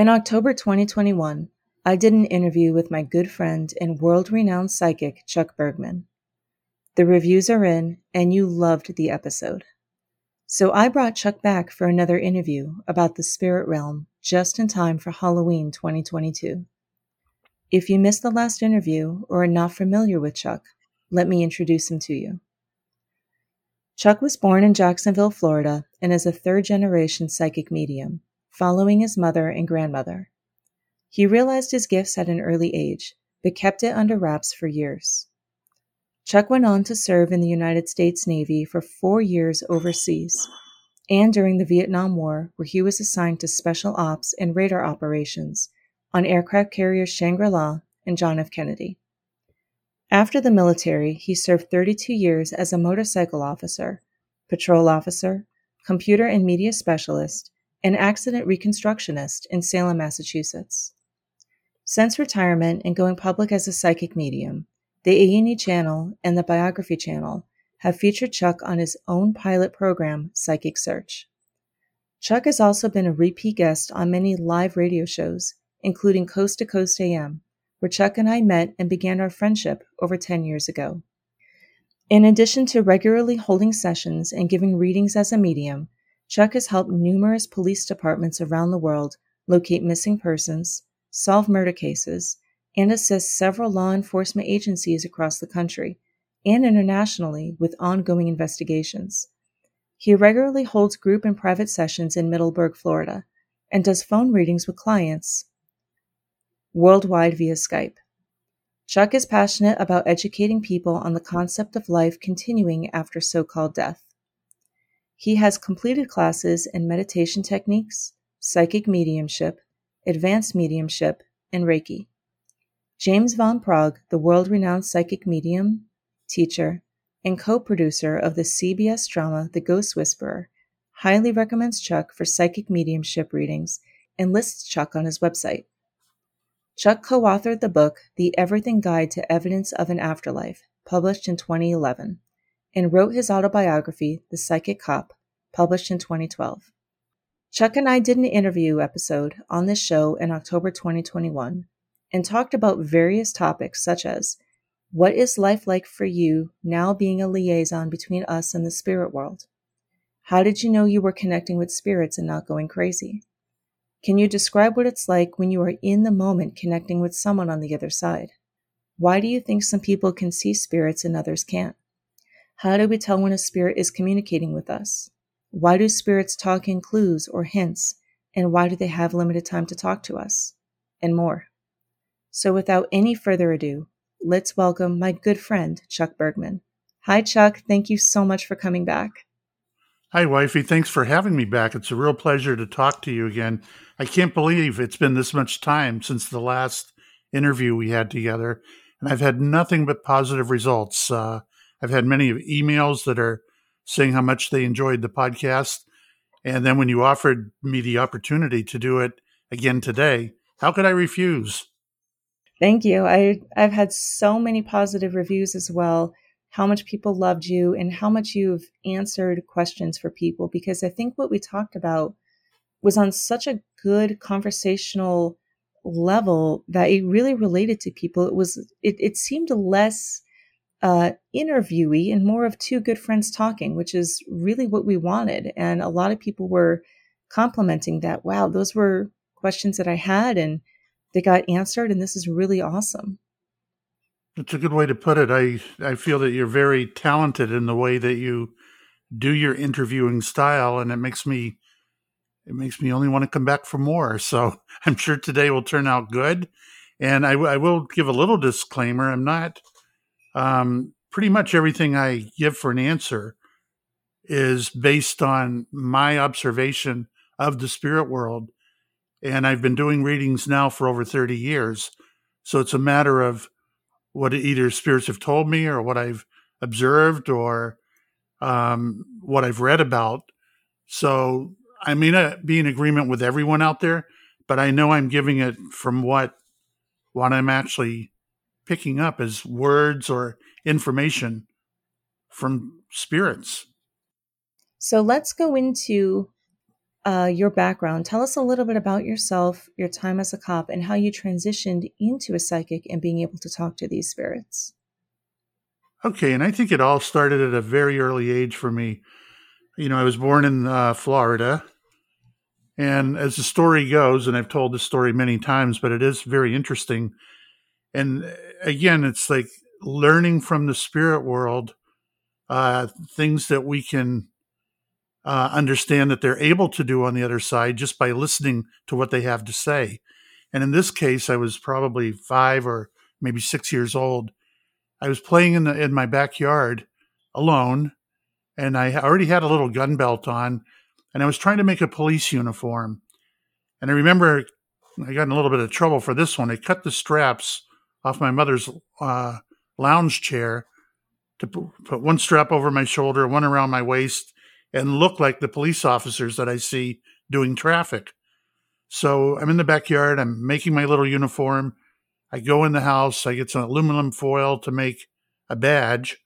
In October 2021, I did an interview with my good friend and world renowned psychic, Chuck Bergman. The reviews are in, and you loved the episode. So I brought Chuck back for another interview about the spirit realm just in time for Halloween 2022. If you missed the last interview or are not familiar with Chuck, let me introduce him to you. Chuck was born in Jacksonville, Florida, and is a third generation psychic medium, following his mother and grandmother. He realized his gifts at an early age, but kept it under wraps for years. Chuck went on to serve in the United States Navy for four years overseas and during the Vietnam War, where he was assigned to special ops and radar operations on aircraft carriers Shangri La and John F. Kennedy. After the military, he served 32 years as a motorcycle officer, patrol officer, computer and media specialist, and accident reconstructionist in Salem, Massachusetts. Since retirement and going public as a psychic medium, the A&E channel and the Biography channel have featured Chuck on his own pilot program, Psychic Search. Chuck has also been a repeat guest on many live radio shows, including Coast to Coast AM, where Chuck and I met and began our friendship over 10 years ago. In addition to regularly holding sessions and giving readings as a medium, Chuck has helped numerous police departments around the world locate missing persons, solve murder cases, and assist several law enforcement agencies across the country and internationally with ongoing investigations. He regularly holds group and private sessions in Middleburg, Florida, and does phone readings with clients worldwide via Skype. Chuck is passionate about educating people on the concept of life continuing after so called death. He has completed classes in meditation techniques, psychic mediumship, advanced mediumship, and Reiki. James Van Praagh, the world renowned psychic medium, teacher, and co producer of the CBS drama The Ghost Whisperer, highly recommends Chuck for psychic mediumship readings and lists Chuck on his website. Chuck co authored the book The Everything Guide to Evidence of an Afterlife, published in 2011, and wrote his autobiography, The Psychic Cop, published in 2012. Chuck and I did an interview episode on this show in October 2021 and talked about various topics such as what is life like for you now being a liaison between us and the spirit world? How did you know you were connecting with spirits and not going crazy? Can you describe what it's like when you are in the moment connecting with someone on the other side? Why do you think some people can see spirits and others can't? How do we tell when a spirit is communicating with us? Why do spirits talk in clues or hints? And why do they have limited time to talk to us? And more. So, without any further ado, let's welcome my good friend, Chuck Bergman. Hi, Chuck. Thank you so much for coming back. Hi, Wifey. Thanks for having me back. It's a real pleasure to talk to you again. I can't believe it's been this much time since the last interview we had together, and I've had nothing but positive results. Uh, I've had many emails that are saying how much they enjoyed the podcast. And then when you offered me the opportunity to do it again today, how could I refuse? Thank you. I I've had so many positive reviews as well. How much people loved you and how much you've answered questions for people because I think what we talked about was on such a good conversational level that it really related to people. It was it, it seemed less uh, interviewee and more of two good friends talking, which is really what we wanted. And a lot of people were complimenting that. Wow, those were questions that I had, and they got answered, and this is really awesome. That's a good way to put it. I, I feel that you're very talented in the way that you do your interviewing style, and it makes me it makes me only want to come back for more. So I'm sure today will turn out good. And I, I will give a little disclaimer. I'm not um, pretty much everything I give for an answer is based on my observation of the spirit world and I've been doing readings now for over 30 years. So it's a matter of what either spirits have told me or what I've observed or um, what I've read about. So I may not be in agreement with everyone out there, but I know I'm giving it from what what I'm actually picking up as words or information from spirits. So let's go into uh, your background. Tell us a little bit about yourself, your time as a cop, and how you transitioned into a psychic and being able to talk to these spirits. Okay, and I think it all started at a very early age for me. You know, I was born in uh, Florida, and as the story goes, and I've told this story many times, but it is very interesting. And again, it's like learning from the spirit world uh, things that we can uh, understand that they're able to do on the other side just by listening to what they have to say. And in this case, I was probably five or maybe six years old. I was playing in the in my backyard alone, and I already had a little gun belt on, and I was trying to make a police uniform. And I remember I got in a little bit of trouble for this one. I cut the straps off my mother's uh, lounge chair to put one strap over my shoulder, one around my waist, and look like the police officers that I see doing traffic. So I'm in the backyard, I'm making my little uniform. I go in the house, I get some aluminum foil to make a badge.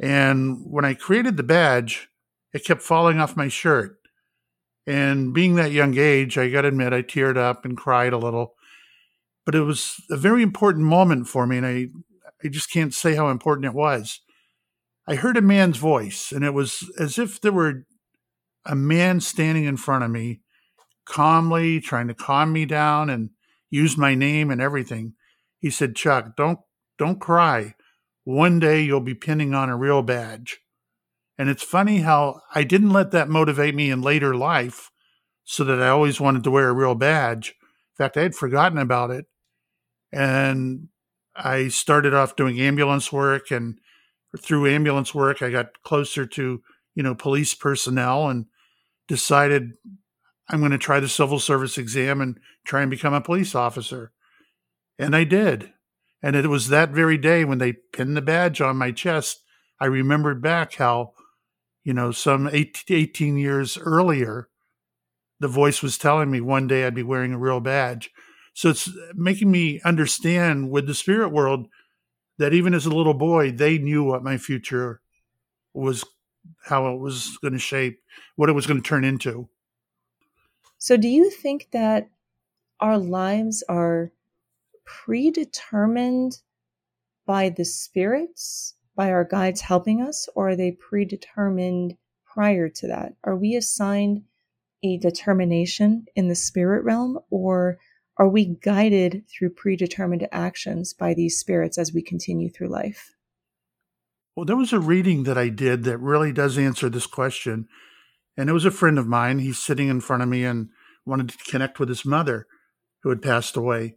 And when I created the badge, it kept falling off my shirt. And being that young age, I got to admit, I teared up and cried a little. But it was a very important moment for me, and I, I just can't say how important it was. I heard a man's voice, and it was as if there were a man standing in front of me, calmly trying to calm me down and use my name and everything. He said, "Chuck, don't don't cry. One day you'll be pinning on a real badge." And it's funny how I didn't let that motivate me in later life, so that I always wanted to wear a real badge. In fact, I had forgotten about it, and I started off doing ambulance work and through ambulance work, I got closer to, you know, police personnel and decided I'm going to try the civil service exam and try and become a police officer. And I did. And it was that very day when they pinned the badge on my chest, I remembered back how, you know, some 18 years earlier, the voice was telling me one day I'd be wearing a real badge. So it's making me understand with the spirit world, that even as a little boy, they knew what my future was, how it was going to shape, what it was going to turn into. So, do you think that our lives are predetermined by the spirits, by our guides helping us, or are they predetermined prior to that? Are we assigned a determination in the spirit realm, or are we guided through predetermined actions by these spirits as we continue through life? Well, there was a reading that I did that really does answer this question. And it was a friend of mine. He's sitting in front of me and wanted to connect with his mother who had passed away.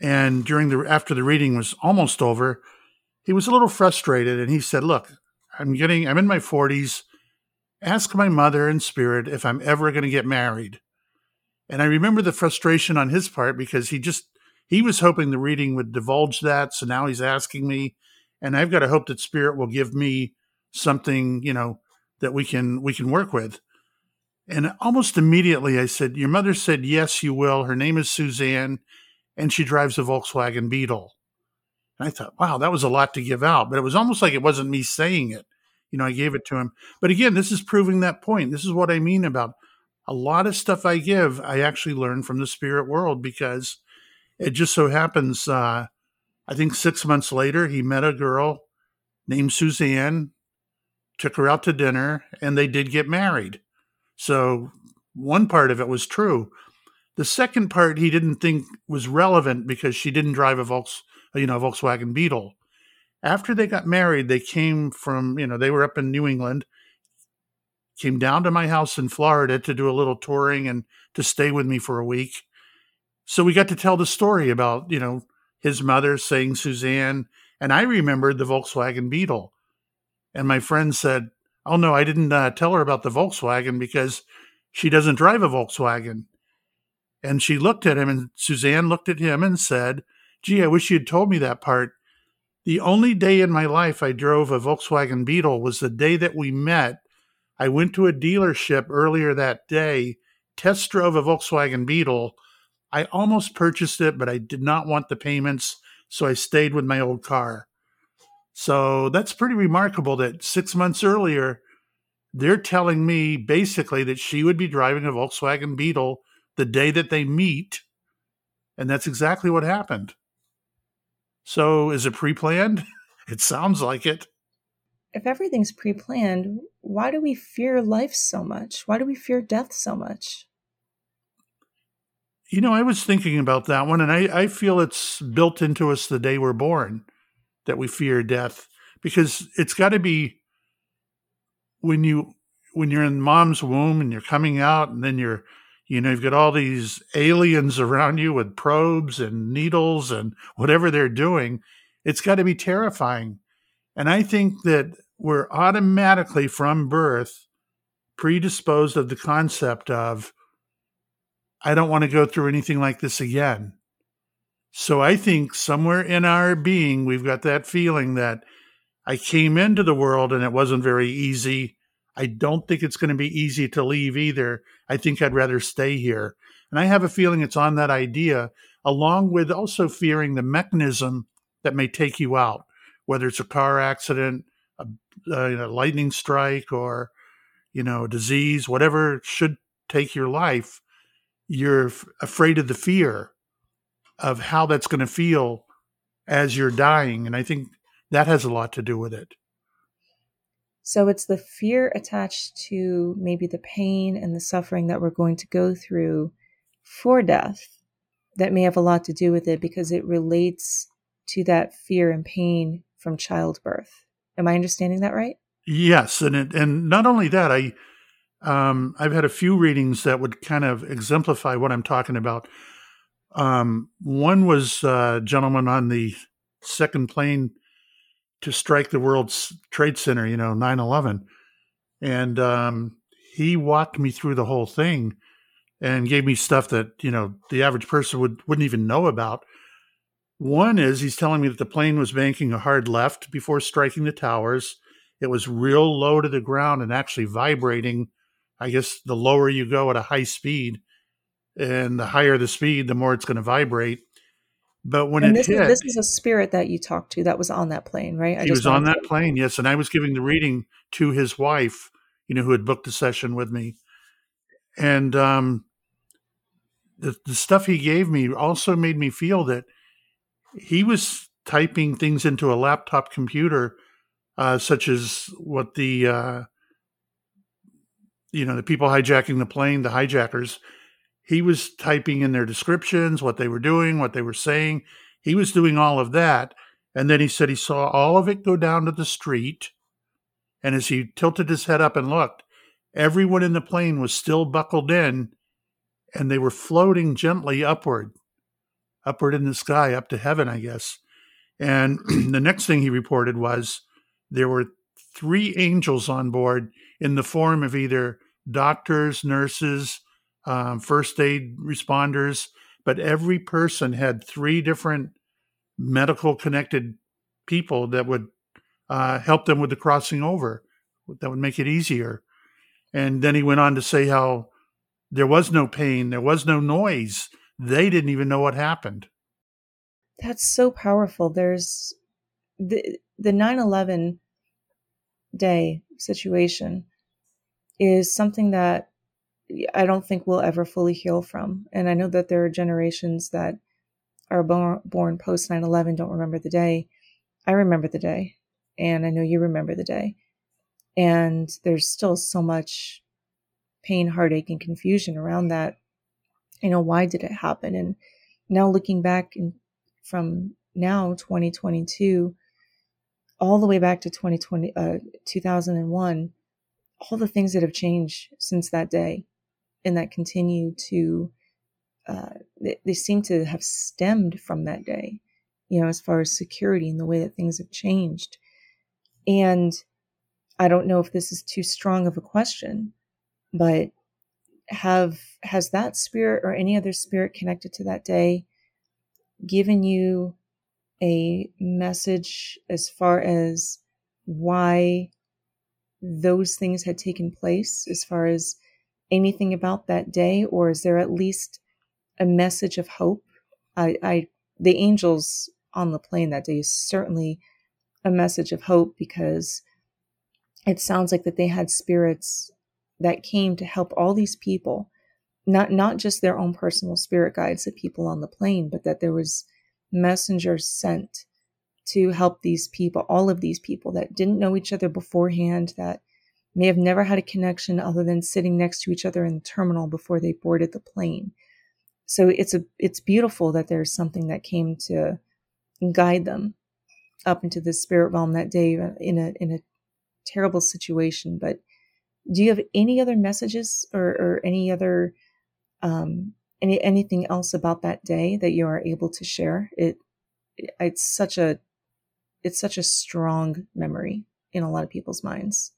And during the after the reading was almost over, he was a little frustrated and he said, "Look, I'm getting I'm in my 40s. Ask my mother in spirit if I'm ever going to get married." And I remember the frustration on his part because he just he was hoping the reading would divulge that. So now he's asking me, and I've got to hope that spirit will give me something, you know, that we can we can work with. And almost immediately I said, Your mother said, Yes, you will. Her name is Suzanne, and she drives a Volkswagen Beetle. And I thought, wow, that was a lot to give out. But it was almost like it wasn't me saying it. You know, I gave it to him. But again, this is proving that point. This is what I mean about a lot of stuff I give, I actually learn from the spirit world because it just so happens, uh, I think six months later, he met a girl named Suzanne, took her out to dinner, and they did get married. So one part of it was true. The second part he didn't think was relevant because she didn't drive a Volks, you know, Volkswagen Beetle. After they got married, they came from, you know, they were up in New England came down to my house in Florida to do a little touring and to stay with me for a week. So we got to tell the story about, you know, his mother saying Suzanne. And I remembered the Volkswagen Beetle. And my friend said, Oh, no, I didn't uh, tell her about the Volkswagen because she doesn't drive a Volkswagen. And she looked at him, and Suzanne looked at him and said, Gee, I wish you'd told me that part. The only day in my life I drove a Volkswagen Beetle was the day that we met I went to a dealership earlier that day, test drove a Volkswagen Beetle. I almost purchased it, but I did not want the payments, so I stayed with my old car. So that's pretty remarkable that six months earlier, they're telling me basically that she would be driving a Volkswagen Beetle the day that they meet. And that's exactly what happened. So is it pre planned? It sounds like it. If everything's pre planned, why do we fear life so much? Why do we fear death so much? You know, I was thinking about that one, and I, I feel it's built into us the day we're born that we fear death because it's got to be when you when you're in mom's womb and you're coming out and then you're you know you've got all these aliens around you with probes and needles and whatever they're doing it's got to be terrifying and i think that we're automatically from birth predisposed of the concept of i don't want to go through anything like this again so i think somewhere in our being we've got that feeling that I came into the world and it wasn't very easy. I don't think it's going to be easy to leave either. I think I'd rather stay here. And I have a feeling it's on that idea, along with also fearing the mechanism that may take you out, whether it's a car accident, a, uh, a lightning strike, or you know, disease, whatever should take your life. You're f- afraid of the fear of how that's going to feel as you're dying. And I think that has a lot to do with it. So it's the fear attached to maybe the pain and the suffering that we're going to go through for death that may have a lot to do with it because it relates to that fear and pain from childbirth. Am I understanding that right? Yes, and it, and not only that, I um, I've had a few readings that would kind of exemplify what I'm talking about. Um, one was a gentleman on the second plane to strike the World Trade Center, you know, 9 11. And um, he walked me through the whole thing and gave me stuff that, you know, the average person would, wouldn't even know about. One is he's telling me that the plane was banking a hard left before striking the towers. It was real low to the ground and actually vibrating. I guess the lower you go at a high speed and the higher the speed, the more it's going to vibrate. But when and it this hit, is, this is a spirit that you talked to that was on that plane, right? I he was on that to... plane, yes. And I was giving the reading to his wife, you know, who had booked a session with me. And um, the, the stuff he gave me also made me feel that he was typing things into a laptop computer, uh, such as what the, uh, you know, the people hijacking the plane, the hijackers, he was typing in their descriptions, what they were doing, what they were saying. He was doing all of that. And then he said he saw all of it go down to the street. And as he tilted his head up and looked, everyone in the plane was still buckled in and they were floating gently upward, upward in the sky, up to heaven, I guess. And the next thing he reported was there were three angels on board in the form of either doctors, nurses, um, first aid responders, but every person had three different medical connected people that would uh, help them with the crossing over. That would make it easier. And then he went on to say how there was no pain, there was no noise. They didn't even know what happened. That's so powerful. There's the the 9/11 day situation is something that I don't think we'll ever fully heal from. And I know that there are generations that are born, born post 9 11 don't remember the day. I remember the day, and I know you remember the day. And there's still so much pain, heartache, and confusion around that. You know, why did it happen? And now looking back in, from now, 2022, all the way back to 2020, uh, 2001, all the things that have changed since that day and that continue to uh, they, they seem to have stemmed from that day you know as far as security and the way that things have changed and i don't know if this is too strong of a question but have has that spirit or any other spirit connected to that day given you a message as far as why those things had taken place as far as anything about that day, or is there at least a message of hope? I, I the angels on the plane that day is certainly a message of hope because it sounds like that they had spirits that came to help all these people not not just their own personal spirit guides the people on the plane but that there was messengers sent to help these people all of these people that didn't know each other beforehand that may have never had a connection other than sitting next to each other in the terminal before they boarded the plane. So it's a it's beautiful that there's something that came to guide them up into the spirit realm that day in a in a terrible situation but do you have any other messages or, or any other um, any anything else about that day that you are able to share? It it's such a it's such a strong memory in a lot of people's minds.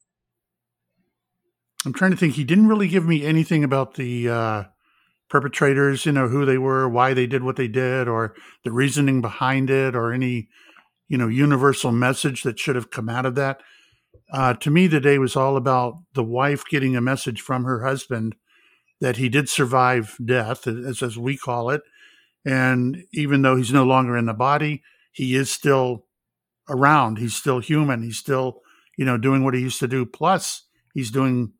I'm trying to think. He didn't really give me anything about the uh, perpetrators, you know, who they were, why they did what they did, or the reasoning behind it, or any, you know, universal message that should have come out of that. Uh, to me, the day was all about the wife getting a message from her husband that he did survive death, as, as we call it. And even though he's no longer in the body, he is still around. He's still human. He's still, you know, doing what he used to do. Plus, he's doing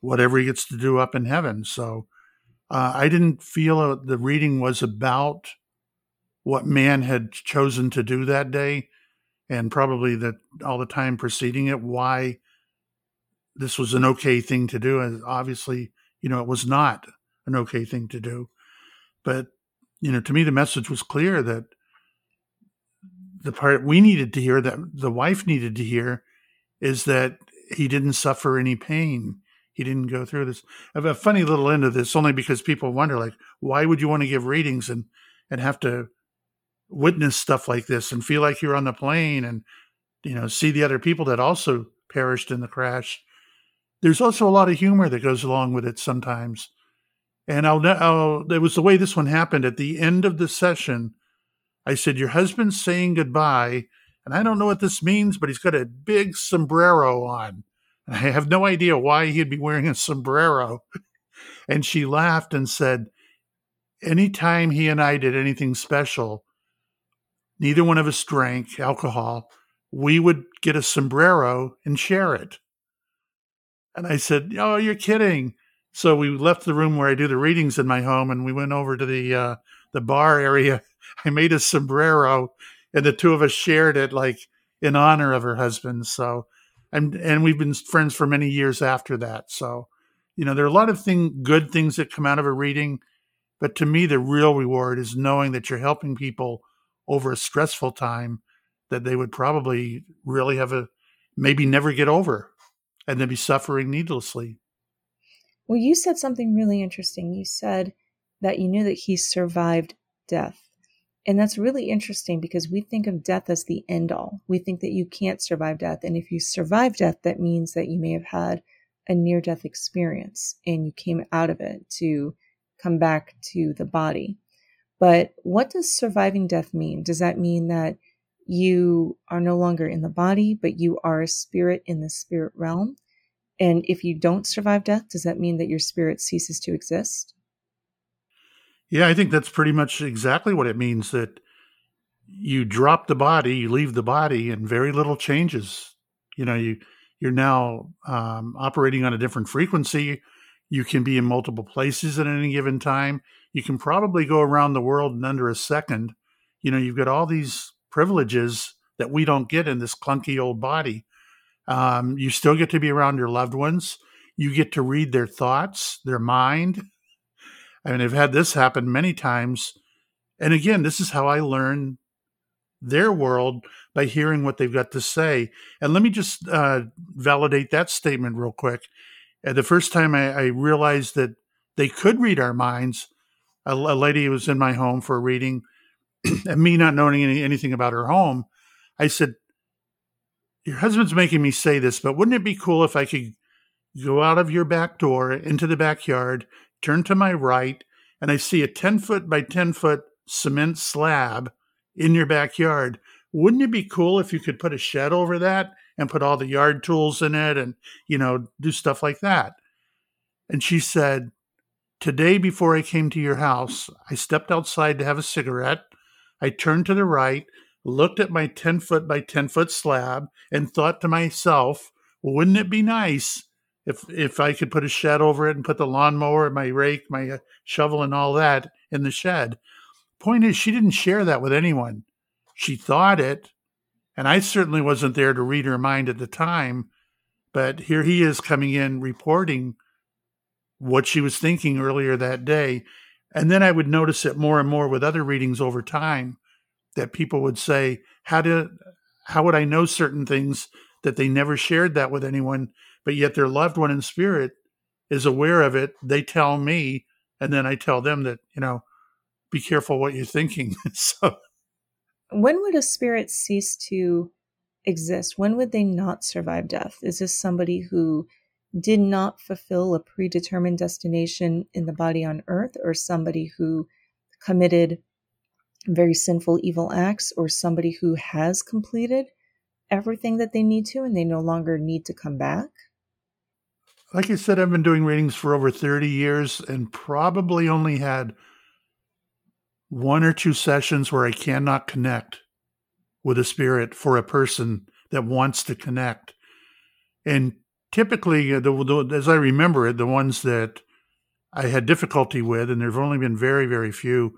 whatever he gets to do up in heaven. So uh, I didn't feel the reading was about what man had chosen to do that day and probably that all the time preceding it, why this was an okay thing to do. And obviously, you know, it was not an okay thing to do. But, you know, to me, the message was clear that the part we needed to hear, that the wife needed to hear, is that he didn't suffer any pain. He didn't go through this. I have a funny little end of this, only because people wonder, like, why would you want to give readings and and have to witness stuff like this and feel like you're on the plane and you know see the other people that also perished in the crash there's also a lot of humor that goes along with it sometimes. And I'll, I'll it was the way this one happened at the end of the session. I said, "Your husband's saying goodbye, and I don't know what this means, but he's got a big sombrero on. I have no idea why he'd be wearing a sombrero." and she laughed and said, "Anytime he and I did anything special, neither one of us drank alcohol. We would get a sombrero and share it." And I said, Oh, you're kidding. So we left the room where I do the readings in my home and we went over to the uh, the bar area. I made a sombrero and the two of us shared it like in honor of her husband. So and and we've been friends for many years after that. So, you know, there are a lot of thing good things that come out of a reading, but to me the real reward is knowing that you're helping people over a stressful time that they would probably really have a maybe never get over and then be suffering needlessly. Well, you said something really interesting. You said that you knew that he survived death. And that's really interesting because we think of death as the end all. We think that you can't survive death. And if you survive death, that means that you may have had a near death experience and you came out of it to come back to the body. But what does surviving death mean? Does that mean that you are no longer in the body, but you are a spirit in the spirit realm. And if you don't survive death, does that mean that your spirit ceases to exist? Yeah, I think that's pretty much exactly what it means that you drop the body, you leave the body, and very little changes. You know, you you're now um, operating on a different frequency. You can be in multiple places at any given time. You can probably go around the world in under a second. You know, you've got all these privileges that we don't get in this clunky old body. Um, you still get to be around your loved ones. You get to read their thoughts, their mind. I mean, I've had this happen many times. And again, this is how I learn their world by hearing what they've got to say. And let me just uh, validate that statement real quick. Uh, the first time I, I, realized that they could read our minds, a, a lady was in my home for a reading and me not knowing any, anything about her home, I said, Your husband's making me say this, but wouldn't it be cool if I could go out of your back door into the backyard, turn to my right, and I see a 10 foot by 10 foot cement slab in your backyard? Wouldn't it be cool if you could put a shed over that and put all the yard tools in it and, you know, do stuff like that? And she said, Today, before I came to your house, I stepped outside to have a cigarette I turned to the right, looked at my 10 foot by 10 foot slab, and thought to myself, wouldn't it be nice if if I could put a shed over it and put the lawnmower, my rake, my uh, shovel, and all that in the shed? Point is, she didn't share that with anyone. She thought it, and I certainly wasn't there to read her mind at the time. But here he is coming in reporting what she was thinking earlier that day. And then I would notice it more and more with other readings over time that people would say, How did how would I know certain things that they never shared that with anyone, but yet their loved one in spirit is aware of it. They tell me, and then I tell them that, you know, be careful what you're thinking. so when would a spirit cease to exist? When would they not survive death? Is this somebody who did not fulfill a predetermined destination in the body on earth, or somebody who committed very sinful, evil acts, or somebody who has completed everything that they need to and they no longer need to come back? Like I said, I've been doing readings for over 30 years and probably only had one or two sessions where I cannot connect with a spirit for a person that wants to connect. And typically, uh, the, the, as I remember it, the ones that I had difficulty with, and there've only been very, very few,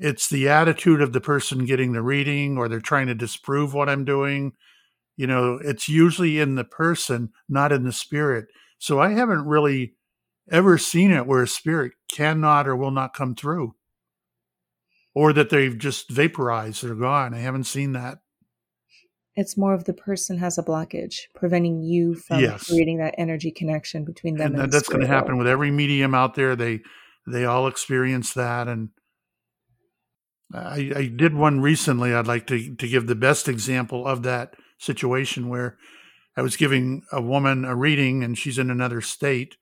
it's the attitude of the person getting the reading or they're trying to disprove what I'm doing. You know, it's usually in the person, not in the spirit. So I haven't really ever seen it where a spirit cannot or will not come through or that they've just vaporized, they're gone. I haven't seen that. It's more of the person has a blockage, preventing you from yes. creating that energy connection between them. And, and that's going to happen with every medium out there. They they all experience that, and I, I did one recently. I'd like to to give the best example of that situation where I was giving a woman a reading, and she's in another state,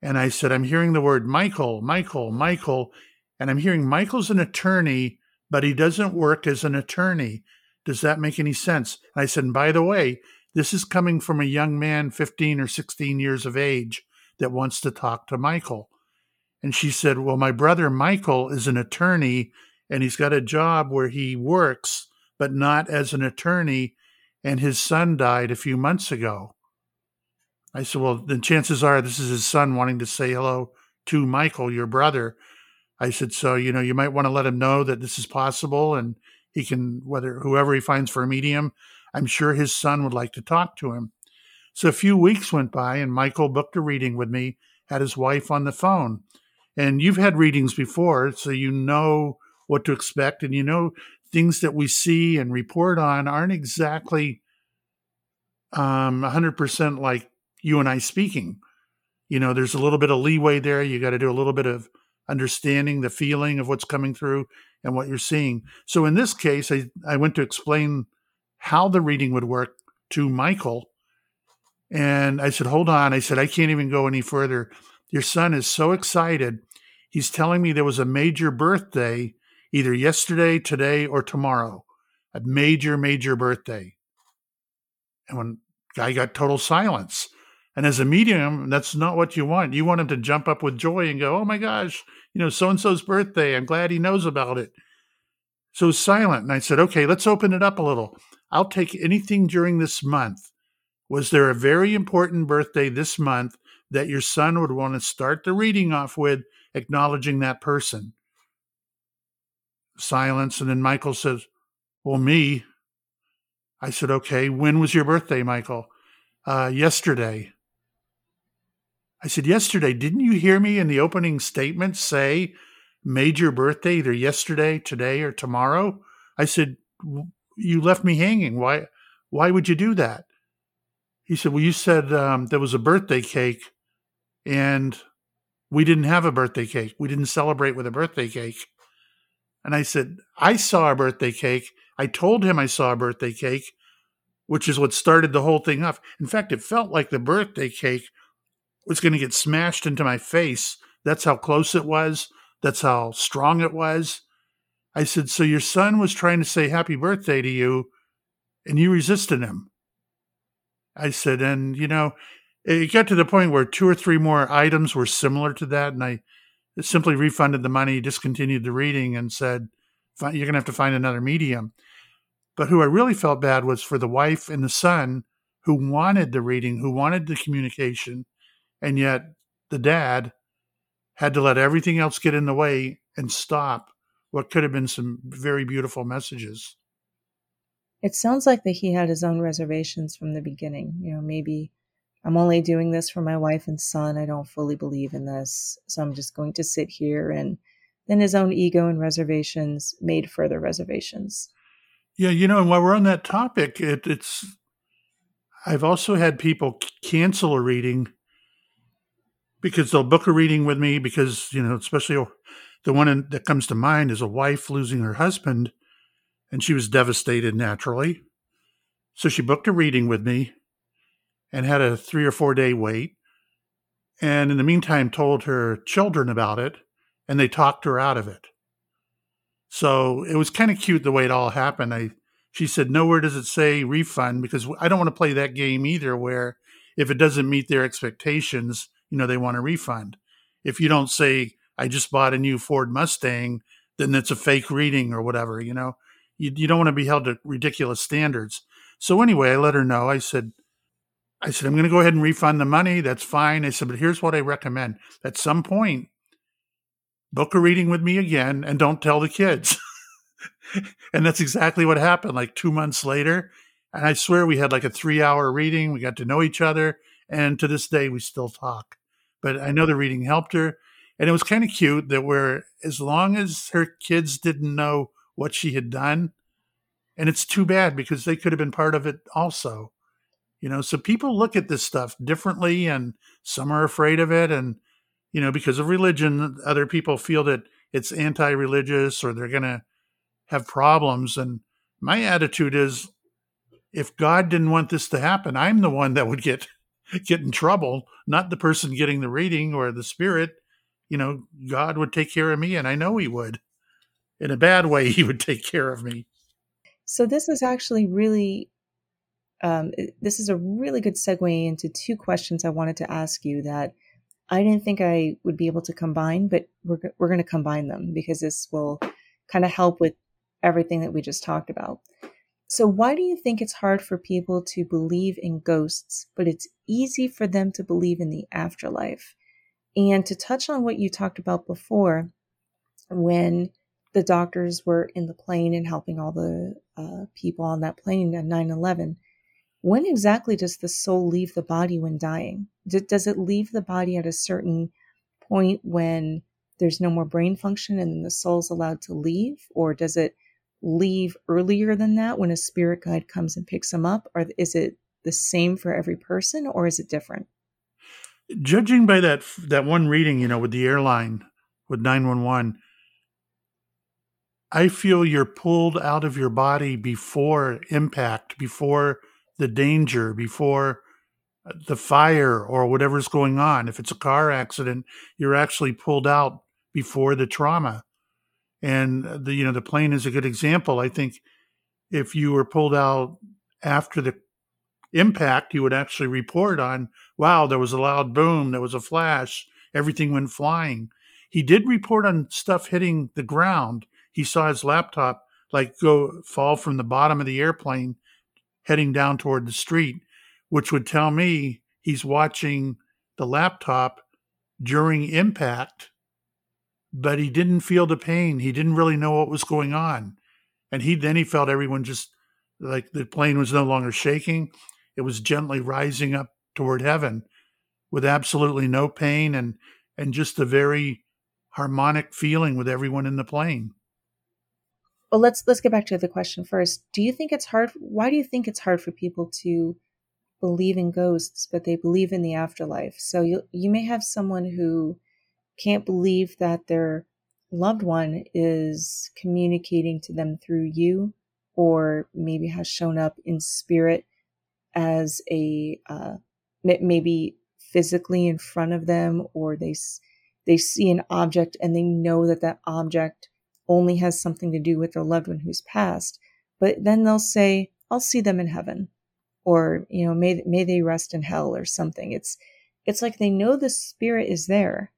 and I said, "I'm hearing the word Michael, Michael, Michael," and I'm hearing Michael's an attorney, but he doesn't work as an attorney. Does that make any sense? And I said, and by the way, this is coming from a young man, 15 or 16 years of age, that wants to talk to Michael. And she said, Well, my brother Michael is an attorney and he's got a job where he works, but not as an attorney. And his son died a few months ago. I said, Well, then chances are this is his son wanting to say hello to Michael, your brother. I said, so, you know, you might want to let him know that this is possible and he can, whether whoever he finds for a medium, I'm sure his son would like to talk to him. So a few weeks went by and Michael booked a reading with me, had his wife on the phone. And you've had readings before, so you know what to expect and you know things that we see and report on aren't exactly um, 100% like you and I speaking. You know, there's a little bit of leeway there. You got to do a little bit of understanding the feeling of what's coming through and what you're seeing. So in this case, I, I went to explain how the reading would work to Michael. And I said, Hold on. I said, I can't even go any further. Your son is so excited. He's telling me there was a major birthday either yesterday, today, or tomorrow. A major, major birthday. And when guy got total silence. And as a medium, that's not what you want. You want him to jump up with joy and go, "Oh my gosh, you know, so and so's birthday. I'm glad he knows about it." So silent, and I said, "Okay, let's open it up a little. I'll take anything during this month. Was there a very important birthday this month that your son would want to start the reading off with, acknowledging that person?" Silence, and then Michael says, "Well, me." I said, "Okay, when was your birthday, Michael?" Uh, yesterday. I said, Yesterday, didn't you hear me in the opening statement say major birthday either yesterday, today, or tomorrow? I said, You left me hanging. Why why would you do that? He said, Well, you said um, there was a birthday cake and we didn't have a birthday cake. We didn't celebrate with a birthday cake. And I said, I saw a birthday cake. I told him I saw a birthday cake, which is what started the whole thing off. In fact, it felt like the birthday cake was going to get smashed into my face. That's how close it was. That's how strong it was. I said, So your son was trying to say happy birthday to you and you resisted him. I said, And, you know, it got to the point where two or three more items were similar to that. And I simply refunded the money, discontinued the reading, and said, You're going to have to find another medium. But who I really felt bad was for the wife and the son who wanted the reading, who wanted the communication, and yet the dad had to let everything else get in the way and stop what could have been some very beautiful messages. It sounds like that he had his own reservations from the beginning. You know, maybe I'm only doing this for my wife and son. I don't fully believe in this. So I'm just going to sit here. And then his own ego and reservations made further reservations. Yeah, you know, and while we're on that topic, it, it's I've also had people cancel a reading because they'll book a reading with me because you know, especially the one that comes to mind is a wife losing her husband, and she was devastated naturally. So she booked a reading with me and had a three or four day wait. And in the meantime, told her children about it, and they talked her out of it. So it was kind of cute the way it all happened. I she said, Nowhere does it say refund because I don't want to play that game either, where if it doesn't meet their expectations, you know, they want a refund. If you don't say, I just bought a new Ford Mustang, then it's a fake reading or whatever, you know, you, you don't want to be held to ridiculous standards. So anyway, I let her know. I said, I said, I'm going to go ahead and refund the money. That's fine. I said, but here's what I recommend. At some point, book a reading with me again and don't tell the kids. and that's exactly what happened like two months later. And I swear we had like a three hour reading. We got to know each other. And to this day, we still talk. But I know the reading helped her. And it was kind of cute that we're, as long as her kids didn't know what she had done, and it's too bad because they could have been part of it also. You know, so people look at this stuff differently and some are afraid of it. And, you know, because of religion, other people feel that it's anti religious or they're going to have problems. And my attitude is if God didn't want this to happen, I'm the one that would get get in trouble, not the person getting the reading or the spirit. You know, God would take care of me, and I know He would. In a bad way, He would take care of me. So this is actually really, um, this is a really good segue into two questions I wanted to ask you that I didn't think I would be able to combine, but we're we're going to combine them because this will kind of help with everything that we just talked about. So, why do you think it's hard for people to believe in ghosts, but it's easy for them to believe in the afterlife? And to touch on what you talked about before, when the doctors were in the plane and helping all the uh, people on that plane at 9 11, when exactly does the soul leave the body when dying? Does it leave the body at a certain point when there's no more brain function and the soul's allowed to leave? Or does it leave earlier than that when a spirit guide comes and picks them up? Or is it the same for every person or is it different? Judging by that that one reading, you know, with the airline with 911, I feel you're pulled out of your body before impact, before the danger, before uh, the fire or whatever's going on. If it's a car accident, you're actually pulled out before the trauma and the you know the plane is a good example. I think if you were pulled out after the impact, you would actually report on, wow, there was a loud boom, there was a flash, everything went flying. He did report on stuff hitting the ground. He saw his laptop like go fall from the bottom of the airplane heading down toward the street, which would tell me he's watching the laptop during impact but he didn't feel the pain. He didn't really know what was going on. And he then he felt everyone just like the plane was no longer shaking. It was gently rising up toward heaven with absolutely no pain and and just a very harmonic feeling with everyone in the plane. Well, let's let's get back to the question first. Do you think it's hard why do you think it's hard for people to believe in ghosts but they believe in the afterlife? So you you may have someone who can't believe that their loved one is communicating to them through you or maybe has shown up in spirit as a uh, maybe physically in front of them or they they see an object and they know that that object only has something to do with their loved one who's passed but then they'll say i'll see them in heaven or you know may may they rest in hell or something. It's it's like they know the spirit is there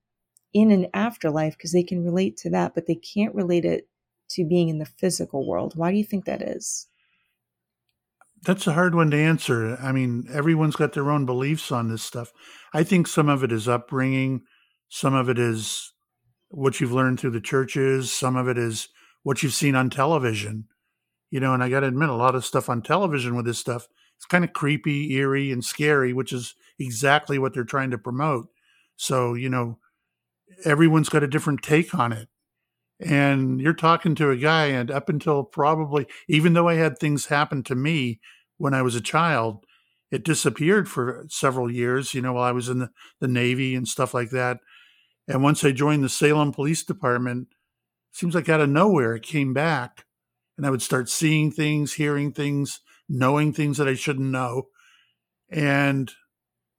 in an afterlife because they can relate to that, but they can't relate it to being in the physical world. Why do you think that is? That's a hard one to answer. I mean, everyone's got their own beliefs on this stuff. I think some of it is upbringing, some of it is what you've learned through the churches, some of it is what you've seen on television. You know, and I got to admit, a lot of stuff on television with this stuff, it's kind of creepy, eerie, and scary, which is exactly what they're trying to promote. So, you know, everyone's got a different take on it. And you're talking to a guy and up until probably even though i had things happen to me when i was a child it disappeared for several years you know while i was in the, the navy and stuff like that. And once i joined the salem police department seems like out of nowhere it came back. And i would start seeing things hearing things knowing things that i shouldn't know. And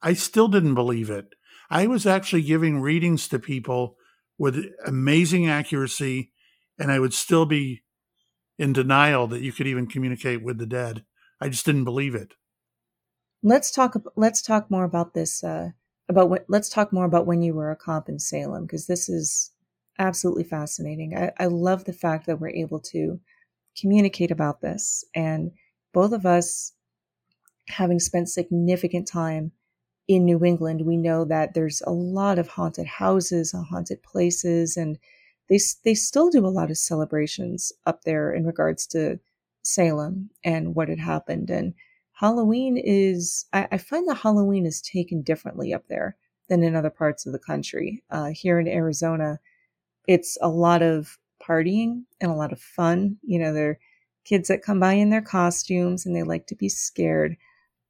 i still didn't believe it i was actually giving readings to people with amazing accuracy, and I would still be in denial that you could even communicate with the dead. I just didn't believe it. Let's talk. Let's talk more about this. Uh, about what? Let's talk more about when you were a cop in Salem, because this is absolutely fascinating. I, I love the fact that we're able to communicate about this, and both of us having spent significant time in New England, we know that there's a lot of haunted houses, haunted places, and they they still do a lot of celebrations up there in regards to Salem and what had happened. And Halloween is, I, I find that Halloween is taken differently up there than in other parts of the country. Uh, here in Arizona, it's a lot of partying and a lot of fun. You know, there are kids that come by in their costumes and they like to be scared.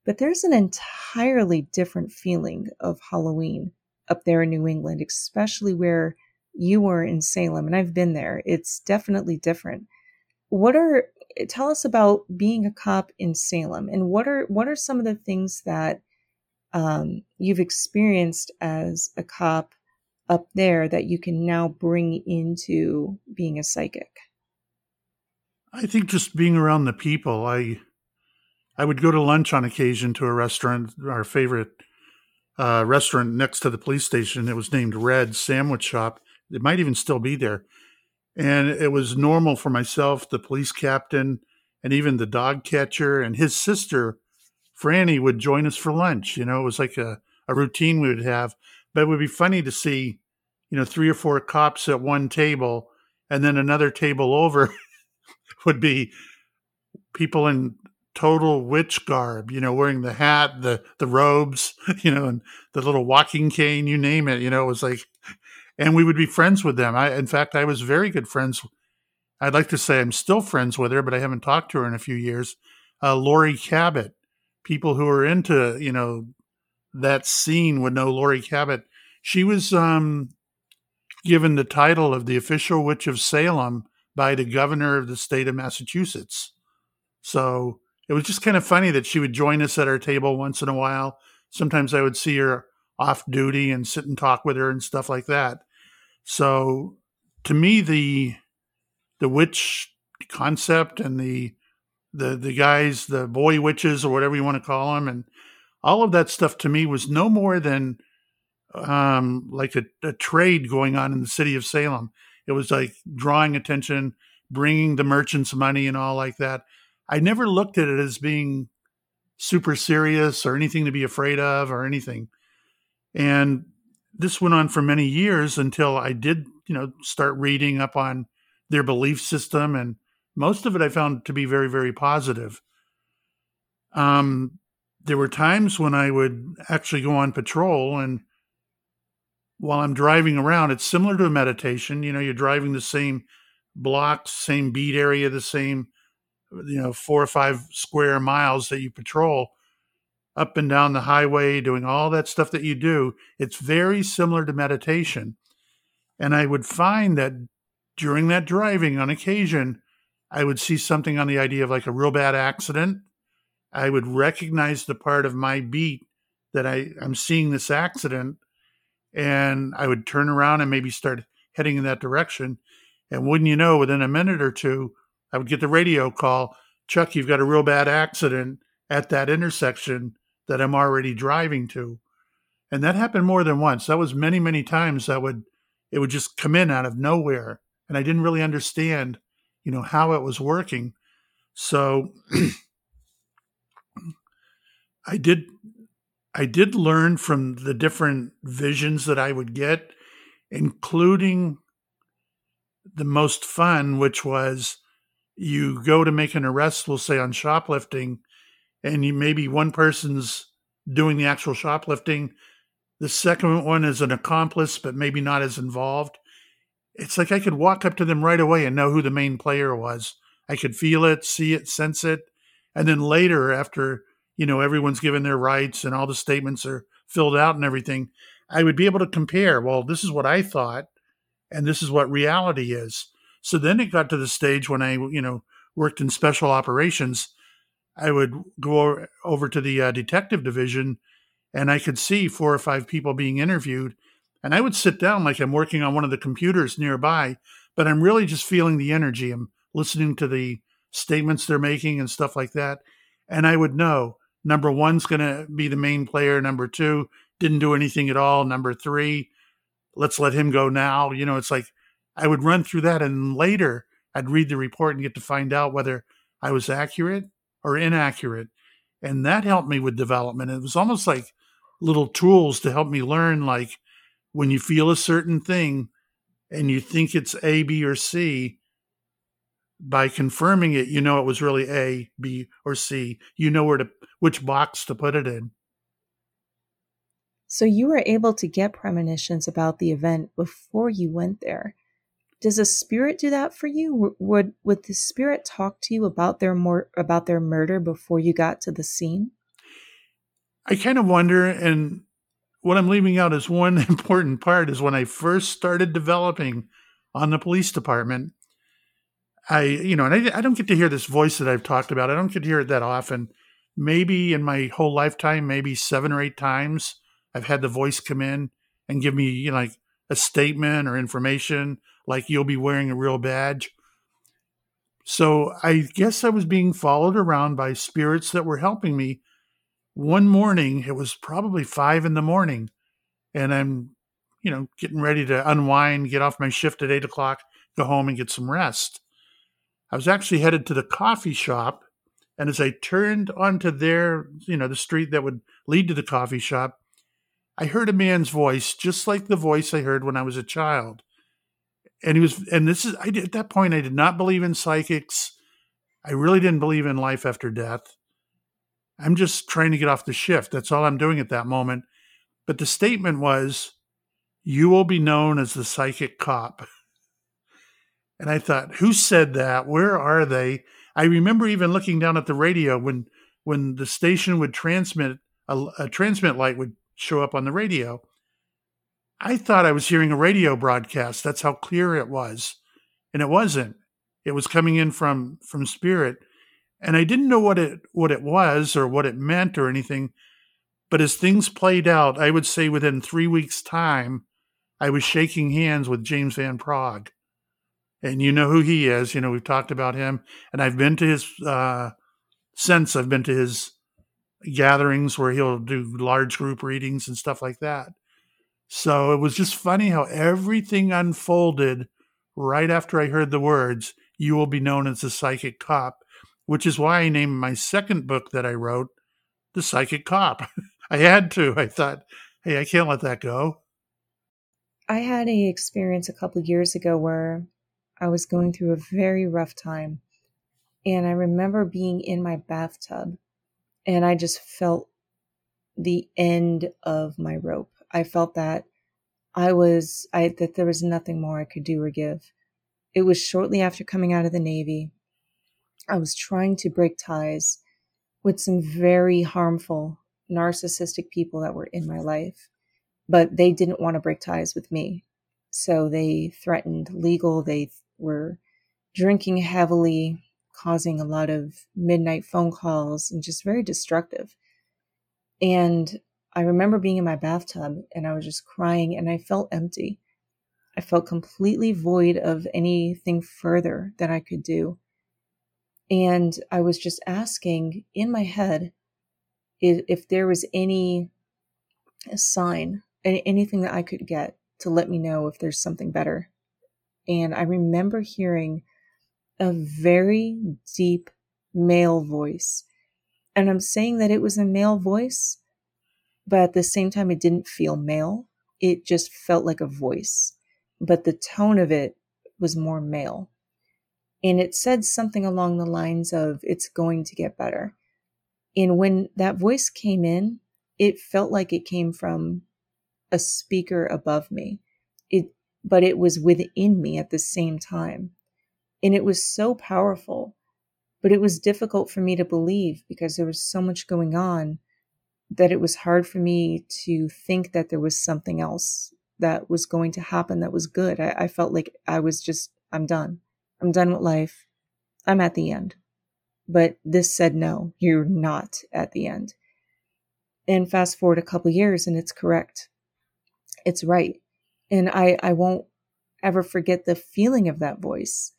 But there's an entirely different feeling of Halloween up there in New England, especially where you were in Salem, and I've been there. It's definitely different. What are tell us about being a cop in Salem, and what are what are some of the things that um, you've experienced as a cop up there that you can now bring into being a psychic? I think just being around the people. I I would go to lunch on occasion to a restaurant, our favorite uh, restaurant next to the police station. It was named Red Sandwich Shop. It might even still be there. And it was normal for myself, the police captain, and even the dog catcher and his sister, Franny, would join us for lunch. You know, it was like a, a routine we would have. But it would be funny to see, you know, three or four cops at one table, and then another table over would be people in total witch garb, you know, wearing the hat, the the robes, you know, and the little walking cane, you name it, you know, it was like and we would be friends with them. I in fact I was very good friends. I'd like to say I'm still friends with her, but I haven't talked to her in a few years. Uh, Laurie Cabot. People who are into, you know, that scene would know Laurie Cabot. She was um, given the title of the official witch of Salem by the governor of the state of Massachusetts. So it was just kind of funny that she would join us at our table once in a while. Sometimes I would see her off duty and sit and talk with her and stuff like that. So to me, the the witch concept and the the the guys, the boy witches or whatever you want to call them, and all of that stuff to me was no more than um, like a, a trade going on in the city of Salem. It was like drawing attention, bringing the merchants money and all like that. I never looked at it as being super serious or anything to be afraid of or anything. And this went on for many years until I did, you know, start reading up on their belief system. And most of it I found to be very, very positive. Um, there were times when I would actually go on patrol and while I'm driving around, it's similar to a meditation. You know, you're driving the same blocks, same beat area, the same you know four or five square miles that you patrol up and down the highway doing all that stuff that you do it's very similar to meditation. And i would find that during that driving on occasion i would see something on the idea of like a real bad accident. I would recognize the part of my beat that I, i'm seeing this accident and i would turn around and maybe start heading in that direction. And wouldn't you know within a minute or two I would get the radio call, Chuck, you've got a real bad accident at that intersection that I'm already driving to. And that happened more than once. That was many, many times that would it would just come in out of nowhere. And I didn't really understand, you know, how it was working. So I did I did learn from the different visions that I would get, including the most fun, which was you go to make an arrest, we'll say on shoplifting, and you maybe one person's doing the actual shoplifting. The second one is an accomplice, but maybe not as involved. It's like I could walk up to them right away and know who the main player was. I could feel it, see it, sense it. And then later, after, you know, everyone's given their rights and all the statements are filled out and everything, I would be able to compare, well, this is what I thought, and this is what reality is. So then it got to the stage when I, you know, worked in special operations. I would go over to the uh, detective division and I could see four or five people being interviewed. And I would sit down like I'm working on one of the computers nearby, but I'm really just feeling the energy. I'm listening to the statements they're making and stuff like that. And I would know number one's going to be the main player. Number two didn't do anything at all. Number three, let's let him go now. You know, it's like I would run through that and later I'd read the report and get to find out whether I was accurate or inaccurate. And that helped me with development. It was almost like little tools to help me learn like when you feel a certain thing and you think it's A, B, or C, by confirming it, you know it was really A, B, or C. You know where to which box to put it in. So you were able to get premonitions about the event before you went there. Does a spirit do that for you? Would would the spirit talk to you about their more about their murder before you got to the scene? I kind of wonder, and what I'm leaving out is one important part is when I first started developing on the police department. I, you know, and I, I don't get to hear this voice that I've talked about. I don't get to hear it that often. Maybe in my whole lifetime, maybe seven or eight times, I've had the voice come in and give me, you know, like a statement or information, like you'll be wearing a real badge. So I guess I was being followed around by spirits that were helping me. One morning, it was probably five in the morning, and I'm, you know, getting ready to unwind, get off my shift at eight o'clock, go home and get some rest. I was actually headed to the coffee shop. And as I turned onto their, you know, the street that would lead to the coffee shop, I heard a man's voice, just like the voice I heard when I was a child. And he was, and this is, I did, at that point, I did not believe in psychics. I really didn't believe in life after death. I'm just trying to get off the shift. That's all I'm doing at that moment. But the statement was, You will be known as the psychic cop. And I thought, who said that? Where are they? I remember even looking down at the radio when when the station would transmit a, a transmit light would show up on the radio. I thought I was hearing a radio broadcast. That's how clear it was. And it wasn't. It was coming in from from spirit. And I didn't know what it what it was or what it meant or anything. But as things played out, I would say within three weeks' time, I was shaking hands with James Van Praagh and you know who he is. You know, we've talked about him, and I've been to his uh, since I've been to his gatherings where he'll do large group readings and stuff like that. So it was just funny how everything unfolded right after I heard the words, You will be known as the psychic cop, which is why I named my second book that I wrote, The Psychic Cop. I had to. I thought, hey, I can't let that go. I had a experience a couple years ago where I was going through a very rough time. And I remember being in my bathtub and I just felt the end of my rope. I felt that I was, I, that there was nothing more I could do or give. It was shortly after coming out of the Navy. I was trying to break ties with some very harmful, narcissistic people that were in my life, but they didn't want to break ties with me. So they threatened legal, they were drinking heavily, causing a lot of midnight phone calls and just very destructive. And I remember being in my bathtub and I was just crying and I felt empty. I felt completely void of anything further that I could do. And I was just asking in my head if, if there was any sign, anything that I could get to let me know if there's something better and I remember hearing a very deep male voice. And I'm saying that it was a male voice, but at the same time, it didn't feel male. It just felt like a voice, but the tone of it was more male. And it said something along the lines of, it's going to get better. And when that voice came in, it felt like it came from a speaker above me. It, but it was within me at the same time. And it was so powerful, but it was difficult for me to believe because there was so much going on that it was hard for me to think that there was something else that was going to happen that was good. I, I felt like I was just, I'm done. I'm done with life. I'm at the end. But this said, no, you're not at the end. And fast forward a couple years and it's correct. It's right. And I, I won't ever forget the feeling of that voice.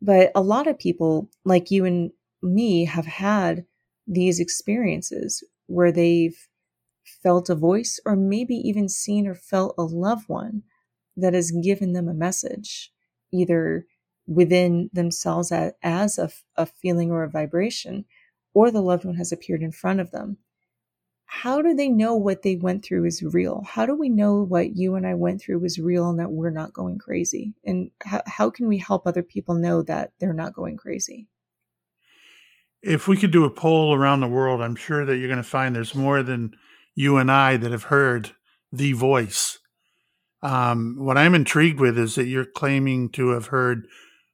But a lot of people like you and me have had these experiences where they've felt a voice or maybe even seen or felt a loved one that has given them a message, either within themselves as a, a feeling or a vibration, or the loved one has appeared in front of them. How do they know what they went through is real? How do we know what you and I went through was real and that we're not going crazy? And how, how can we help other people know that they're not going crazy? If we could do a poll around the world, I'm sure that you're going to find there's more than you and I that have heard the voice. Um, what I'm intrigued with is that you're claiming to have heard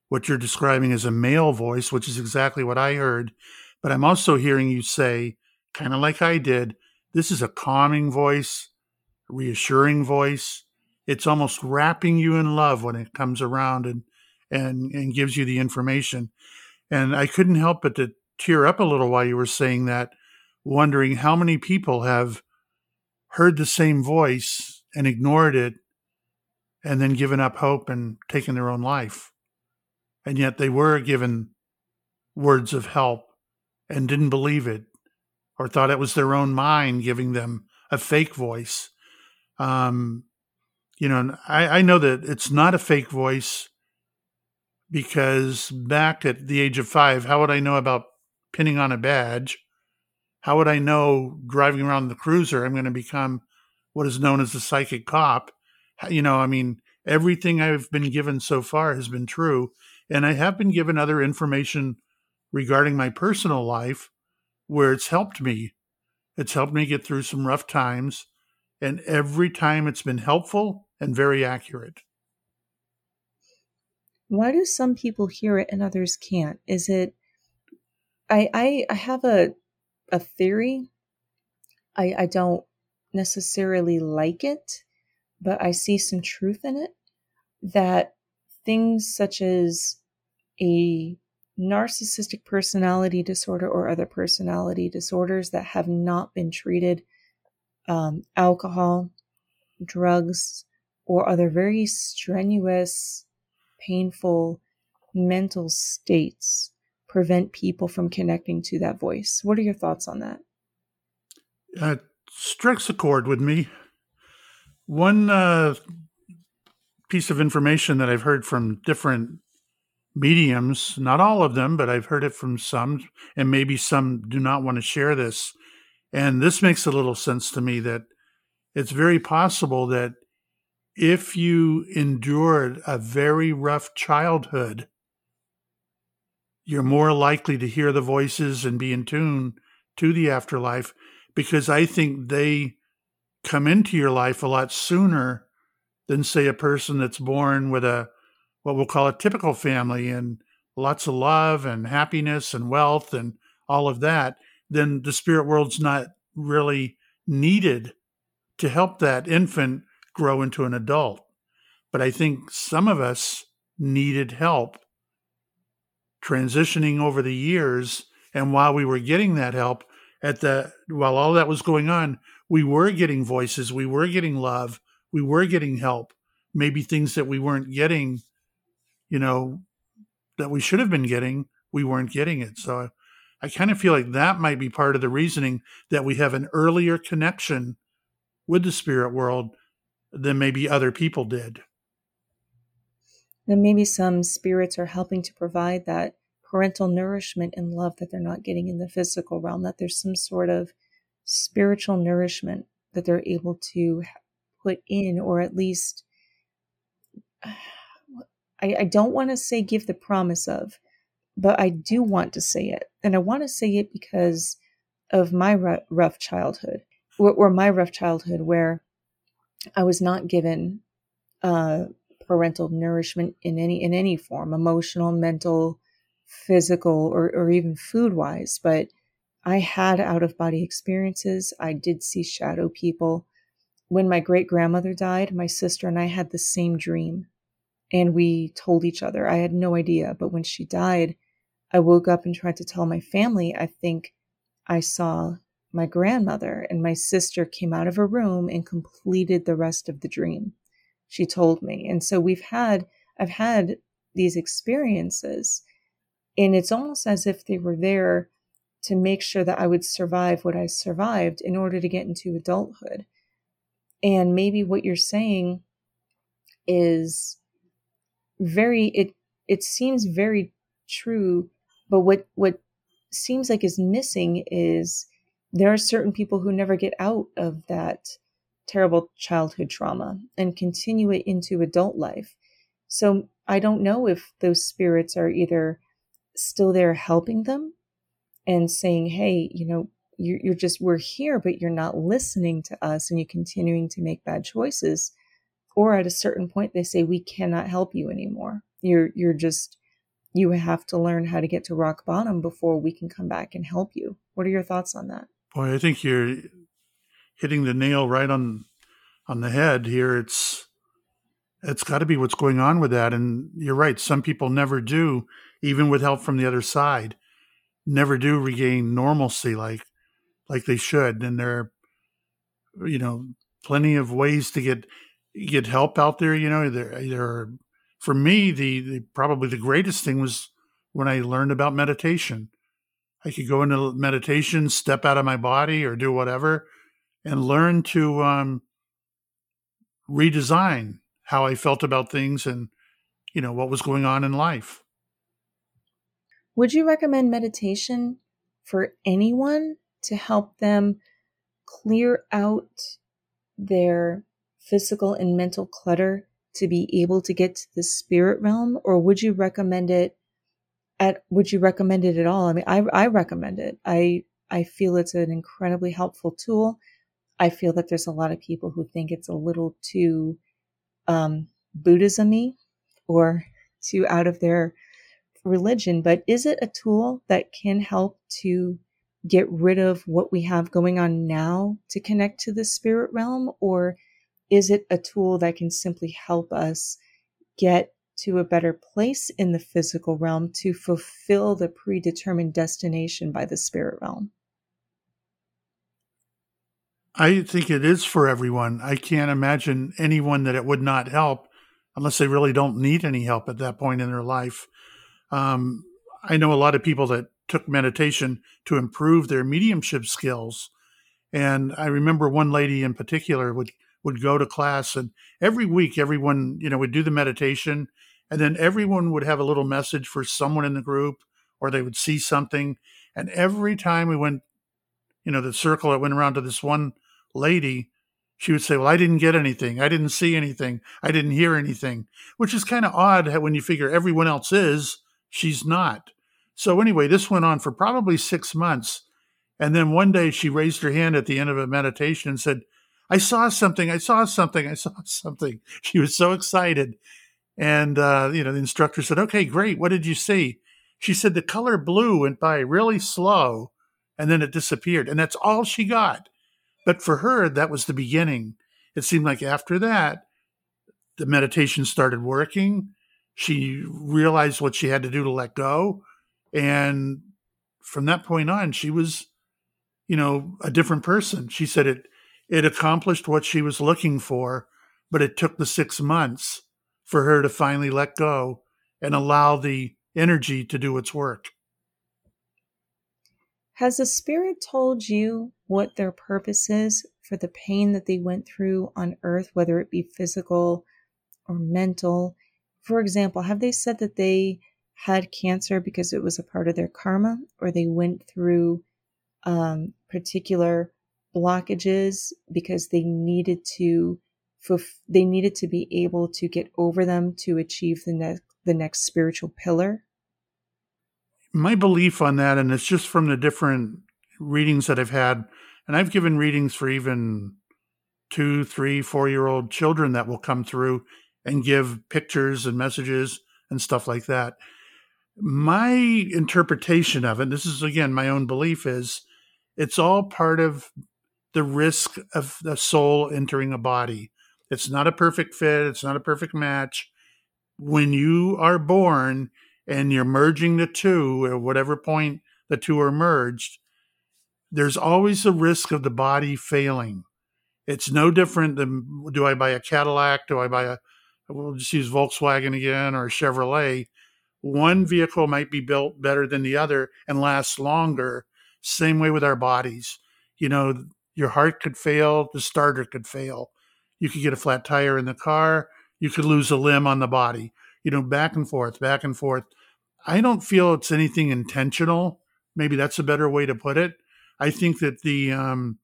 what you're describing as a male voice, which is exactly what I heard. But I'm also hearing you say, kind of like I did, this is a calming voice, reassuring voice. It's almost wrapping you in love when it comes around and and and gives you the information. And I couldn't help but to tear up a little while you were saying that, wondering how many people have heard the same voice and ignored it and then given up hope and taken their own life and yet they were given words of help and didn't believe it or thought it was their own mind giving them a fake voice. Um, you know, I, I know that it's not a fake voice because back at the age of five, how would I know about pinning on a badge? How would I know driving around the cruiser I'm going to become what is known as a psychic cop? You know, I mean, everything I've been given so far has been true. And I have been given other information regarding my personal life where it's helped me. It's helped me get through some rough times. And every time it's been helpful and very accurate. Why do some people hear it and others can't? Is it I I, I have a a theory. I I don't necessarily like it, but I see some truth in it that things such as a narcissistic personality disorder or other personality disorders that have not been treated, um, alcohol, drugs, or other very strenuous, painful mental states prevent people from connecting to that voice. What are your thoughts on that? Uh, strikes a chord with me. One uh, piece of information that I've heard from different mediums, not all of them, but I've heard it from some, and maybe some do not want to share this. And this makes a little sense to me that it's very possible that if you endured a very rough childhood, you're more likely to hear the voices and be in tune to the afterlife because I think they come into your life a lot sooner than, say, a person that's born with a what we'll call a typical family and lots of love and happiness and wealth and all of that, then the spirit world's not really needed to help that infant grow into an adult. But I think some of us needed help transitioning over the years. And while we were getting that help, at the while all that was going on, we were getting voices, we were getting love, we were getting help, maybe things that we weren't getting you know, that we should have been getting, we weren't getting it. So I kind of feel like that might be part of the reasoning that we have an earlier connection with the spirit world than maybe other people did. And maybe some spirits are helping to provide that parental nourishment and love that they're not getting in the physical realm, that there's some sort of spiritual nourishment that they're able to put in, or at least, I, I don't want to say give the promise of, but I do want to say it. And I want to say it because of my rough childhood, or, my rough childhood, where I was not given uh, parental nourishment in any in any form, emotional, mental, physical, or, or even food wise. But I had out of body experiences. I did see shadow people. When my great grandmother died, my sister and I had the same dream. And we told each other. I had no idea. But when she died, I woke up and tried to tell my family. I think I saw my grandmother and my sister came out of a room and completed the rest of the dream. She told me. And so we've had, I've had these experiences and it's almost as if they were there to make sure that I would survive what I survived in order to get into adulthood. And maybe what you're saying is very it it seems very true, but what what seems like is missing is there are certain people who never get out of that terrible childhood trauma and continue it into adult life. So I don't know if those spirits are either still there helping them and saying, hey, you know, you're, you're just, we're here, but you're not listening to us and you're continuing to make bad choices. Or at a certain point, they say, we cannot help you anymore. You're, you're just, you have to learn how to get to rock bottom before we can come back and help you. What are your thoughts on that? Boy, I think you're hitting the nail right on on the head here. It's it's got to be what's going on with that. And you're right. Some people never do, even with help from the other side never do regain normalcy like like they should. And there are you know plenty of ways to get get help out there you know there there are, for me the, the probably the greatest thing was when i learned about meditation. I could go into meditation step out of my body or do whatever and learn to um, redesign how i felt about things and you know what was going on in life would you recommend meditation for anyone to help them clear out their physical and mental clutter to be able to get to the spirit realm? Or would you recommend it at would you recommend it at all? I mean i i recommend it. I i feel it's an incredibly helpful tool. I feel that there's a lot of people who think it's a little too um buddhism or too out of their religion, but is it a tool that can help to get rid of what we have going on now to connect to the spirit realm? Or is it a tool that can simply help us get to a better place in the physical realm to fulfill the predetermined destination by the spirit realm? I think it is for everyone. I can't imagine anyone that it would not help unless they really don't need any help at that point in their life. Um, I know a lot of people that took meditation to improve their mediumship skills. And I remember one lady in particular would, would go to class and every week everyone, you know, would do the meditation and then everyone would have a little message for someone in the group or they would see something. And every time we went, you know, the circle that went around to this one lady, she would say, Well, I didn't get anything. I didn't see anything. I didn't hear anything, which is kind of odd when you figure everyone else is she's not. So, anyway, this went on for probably six months. And then one day she raised her hand at the end of a meditation and said, I saw something. I saw something. I saw something. She was so excited. And, uh, you know, the instructor said, Okay, great. What did you see? She said the color blue went by really slow and then it disappeared. And that's all she got. But for her, that was the beginning. It seemed like after that, the meditation started working she realized what she had to do to let go. And from that point on, she was, you know, a different person. She said it it accomplished what she was looking for, but it took the six months for her to finally let go and allow the energy to do its work. Has the spirit told you what their purpose is for the pain that they went through on earth, whether it be physical or mental? For example, have they said that they had cancer because it was a part of their karma, or they went through um, particular blockages because they needed to they needed to be able to get over them to achieve the next the next spiritual pillar? My belief on that and it's just from the different readings that i've had and i've given readings for even two three four year old children that will come through and give pictures and messages and stuff like that my interpretation of it this is again my own belief is it's all part of the risk of the soul entering a body. It's not a perfect fit, it's not a perfect match. When you are born and you're merging the two, at whatever point the two are merged, there's always a risk of the body failing. It's no different than do I buy a Cadillac? Do I buy a, we'll just use Volkswagen again or Chevrolet? One vehicle might be built better than the other and last longer. Same way with our bodies. You know, your heart could fail, the starter could fail. You could get a flat tire in the car, you could lose a limb on the body. You know, back and forth, back and forth. I don't feel it's anything intentional. Maybe that's a better way to put it. I think that the um,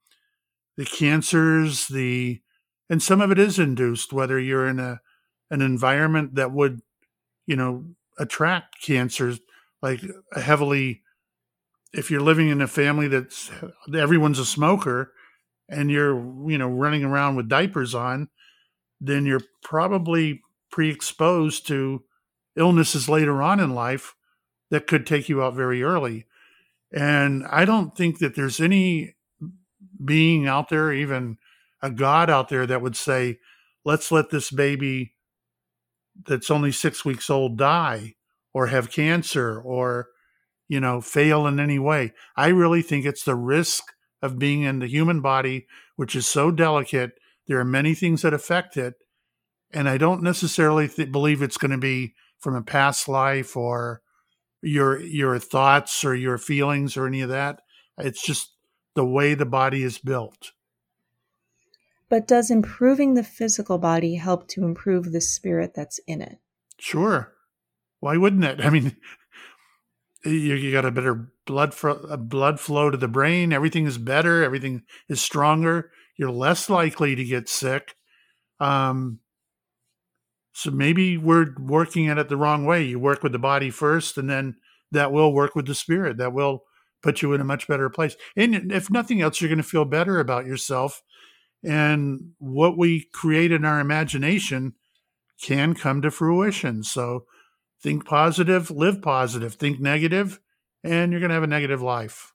the cancers, the and some of it is induced, whether you're in a an environment that would, you know, attract cancers, like uh, heavily. If you're living in a family that's uh, everyone's a smoker, and you're you know running around with diapers on then you're probably pre-exposed to illnesses later on in life that could take you out very early and i don't think that there's any being out there even a god out there that would say let's let this baby that's only 6 weeks old die or have cancer or you know fail in any way i really think it's the risk of being in the human body, which is so delicate. There are many things that affect it. And I don't necessarily th- believe it's going to be from a past life or your your thoughts or your feelings or any of that. It's just the way the body is built. But does improving the physical body help to improve the spirit that's in it? Sure. Why wouldn't it? I mean, you, you got a better blood blood flow to the brain. Everything is better. Everything is stronger. You're less likely to get sick. Um, so maybe we're working at it the wrong way. You work with the body first, and then that will work with the spirit. That will put you in a much better place. And if nothing else, you're going to feel better about yourself. And what we create in our imagination can come to fruition. So think positive, live positive. Think negative, and you're going to have a negative life.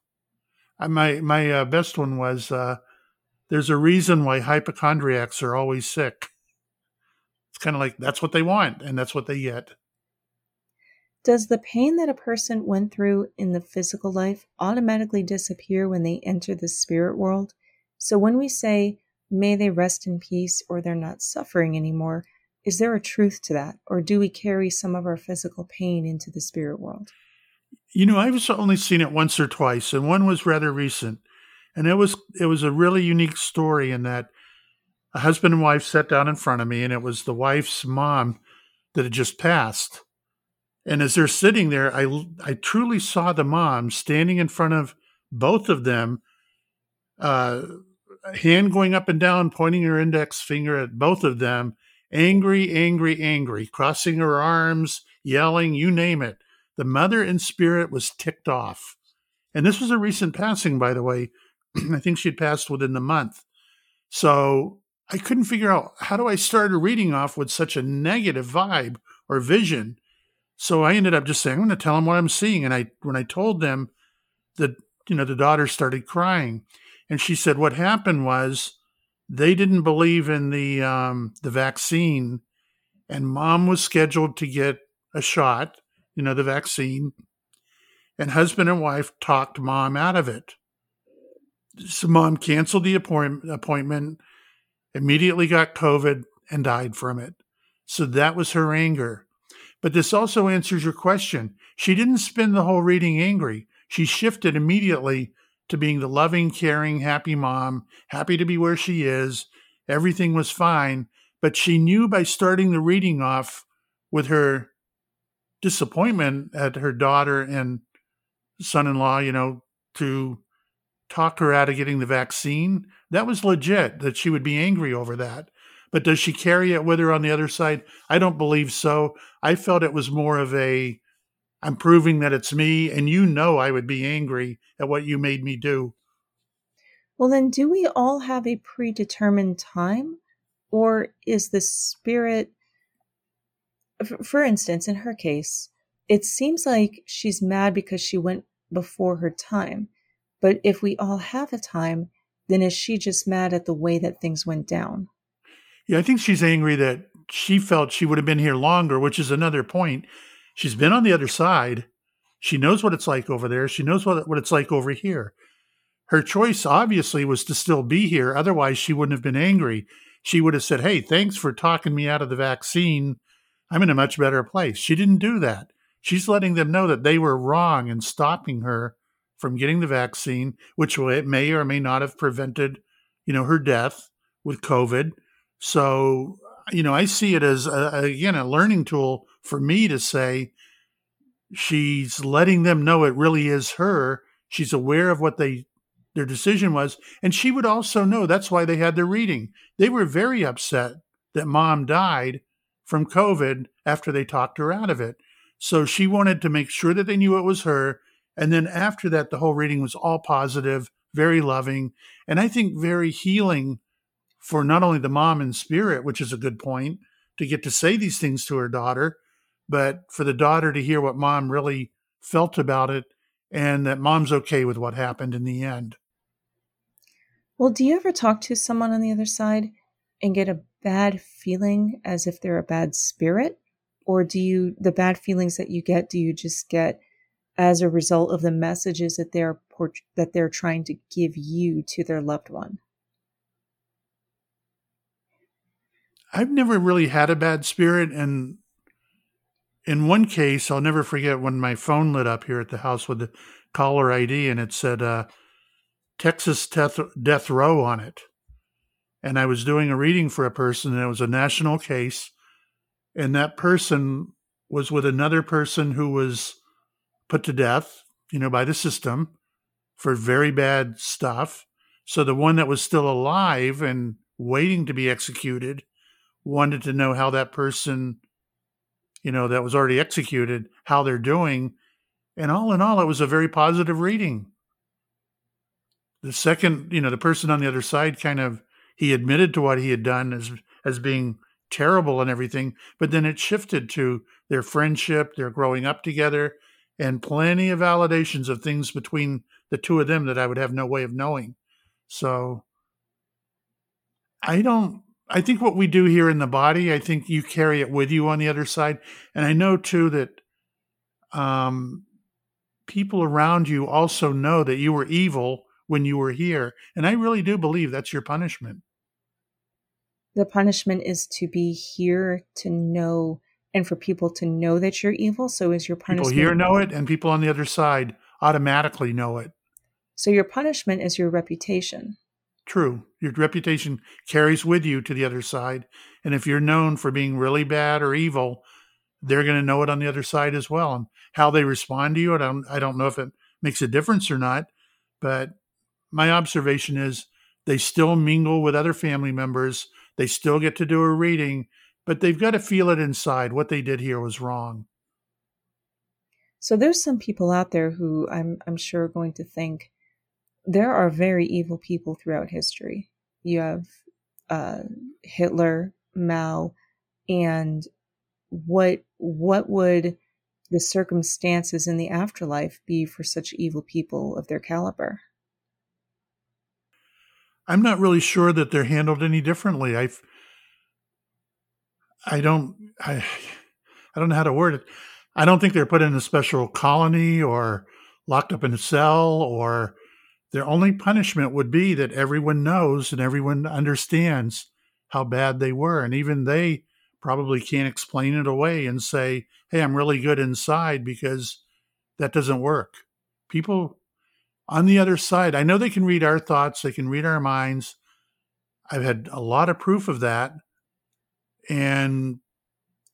I, my my uh, best one was uh, there's a reason why hypochondriacs are always sick. It's kind of like that's what they want, and that's what they get. Does the pain that a person went through in the physical life automatically disappear when they enter the spirit world? So when we say, may they rest in peace or they're not suffering anymore, is there a truth to that, or do we carry some of our physical pain into the spirit world? You know, I've only seen it once or twice, and one was rather recent, and it was it was a really unique story in that a husband and wife sat down in front of me, and it was the wife's mom that had just passed. And as they're sitting there, I I truly saw the mom standing in front of both of them, uh, hand going up and down, pointing her index finger at both of them, angry, angry, angry, crossing her arms, yelling, you name it. The mother in spirit was ticked off. And this was a recent passing, by the way. I think she'd passed within the month. So I couldn't figure out how do I start a reading off with such a negative vibe or vision. So I ended up just saying, I'm going to tell them what I'm seeing. And I, when I told them that, you know, the daughter started crying and she said, what happened was they didn't believe in the um, the vaccine, and mom was scheduled to get a shot, you know, the vaccine, and husband and wife talked mom out of it. So mom canceled the appointment, appointment, immediately got COVID, and died from it. So that was her anger. But this also answers your question. She didn't spend the whole reading angry. She shifted immediately to being the loving, caring, happy mom, happy to be where she is. Everything was fine. But she knew by starting the reading off with her disappointment at her daughter and son-in-law, you know, to talk her out of getting the vaccine. That was legit that she would be angry over that. But does she carry it with her on the other side? I don't believe so. I felt it was more of a I'm proving that it's me and you know I would be angry at what you made me do. Well, then, do we all have a predetermined time? Or is the spirit, for instance, in her case, it seems like she's mad because she went before her time. But if we all have a time, then is she just mad at the way that things went down? Yeah, I think she's angry that she felt she would have been here longer, which is another point. She's been on the other side. She knows what it's like over there. She knows what, what it's like over here. Her choice, obviously, was to still be here. Otherwise, she wouldn't have been angry. She would have said, Hey, thanks for talking me out of the vaccine. I'm in a much better place. She didn't do that. She's letting them know that they were wrong in stopping her from getting the vaccine, which may or may not have prevented, you know, her death with COVID. So, you know, I see it as a, again a learning tool for me to say she's letting them know it really is her. She's aware of what they their decision was, and she would also know that's why they had their reading. They were very upset that mom died from COVID after they talked her out of it. So she wanted to make sure that they knew it was her and then after that, the whole reading was all positive, very loving, and I think very healing for not only the mom in spirit, which is a good point, to get to say these things to her daughter, but for the daughter to hear what mom really felt about it and that mom's okay with what happened in the end. Well, do you ever talk to someone on the other side and get a bad feeling as if they're a bad spirit? Or do you, the bad feelings that you get, do you just get as a result of the messages that they're that they're trying to give you to their loved one. I've never really had a bad spirit and in one case I'll never forget when my phone lit up here at the house with the caller ID and it said uh, Texas death, death row on it. And I was doing a reading for a person and it was a national case and that person was with another person who was put to death, you know, by the system for very bad stuff. So the one that was still alive and waiting to be executed wanted to know how that person, you know, that was already executed, how they're doing. And all in all, it was a very positive reading. The second, you know, the person on the other side kind of he admitted to what he had done as as being terrible and everything, but then it shifted to their friendship, their growing up together, and plenty of validations of things between the two of them that I would have no way of knowing. So I don't I think what we do here in the body, I think you carry it with you on the other side. And I know too that um, people around you also know that you were evil when you were here. And I really do believe that's your punishment. The punishment is to be here to know and for people to know that you're evil. So is your punishment. People here know it, and people on the other side automatically know it. So your punishment is your reputation. True. Your reputation carries with you to the other side. And if you're known for being really bad or evil, they're going to know it on the other side as well. And how they respond to you, I don't, I don't know if it makes a difference or not. But my observation is they still mingle with other family members. They still get to do a reading but they've got to feel it inside. What they did here was wrong. So there's some people out there who I'm I'm sure are going to think there are very evil people throughout history. You have uh, Hitler, Mao, and what what would the circumstances in the afterlife be for such evil people of their caliber? I'm not really sure that they're handled any differently. I've I don't I I don't know how to word it. I don't think they're put in a special colony or locked up in a cell or their only punishment would be that everyone knows and everyone understands how bad they were and even they probably can't explain it away and say, "Hey, I'm really good inside" because that doesn't work. People on the other side, I know they can read our thoughts, they can read our minds. I've had a lot of proof of that and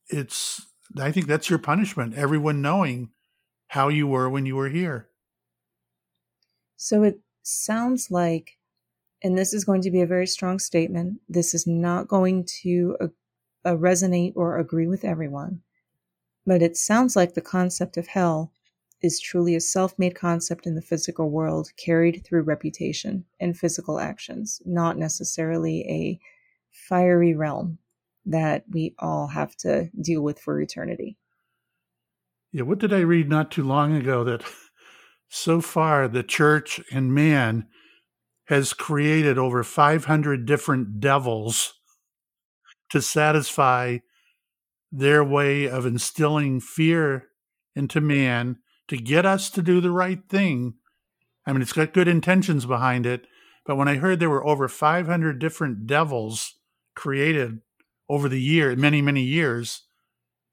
it's I think that's your punishment. Everyone knowing how you were when you were here. So it sounds like, and this is going to be a very strong statement, this is not going to uh, resonate or agree with everyone, but it sounds like the concept of hell is truly a self made concept in the physical world carried through reputation and physical actions, not necessarily a fiery realm that we all have to deal with for eternity. Yeah, what did I read not too long ago that so far the church and man has created over 500 different devils to satisfy their way of instilling fear into man to get us to do the right thing. I mean, it's got good intentions behind it, but when I heard there were over 500 different devils created over the year, many, many years,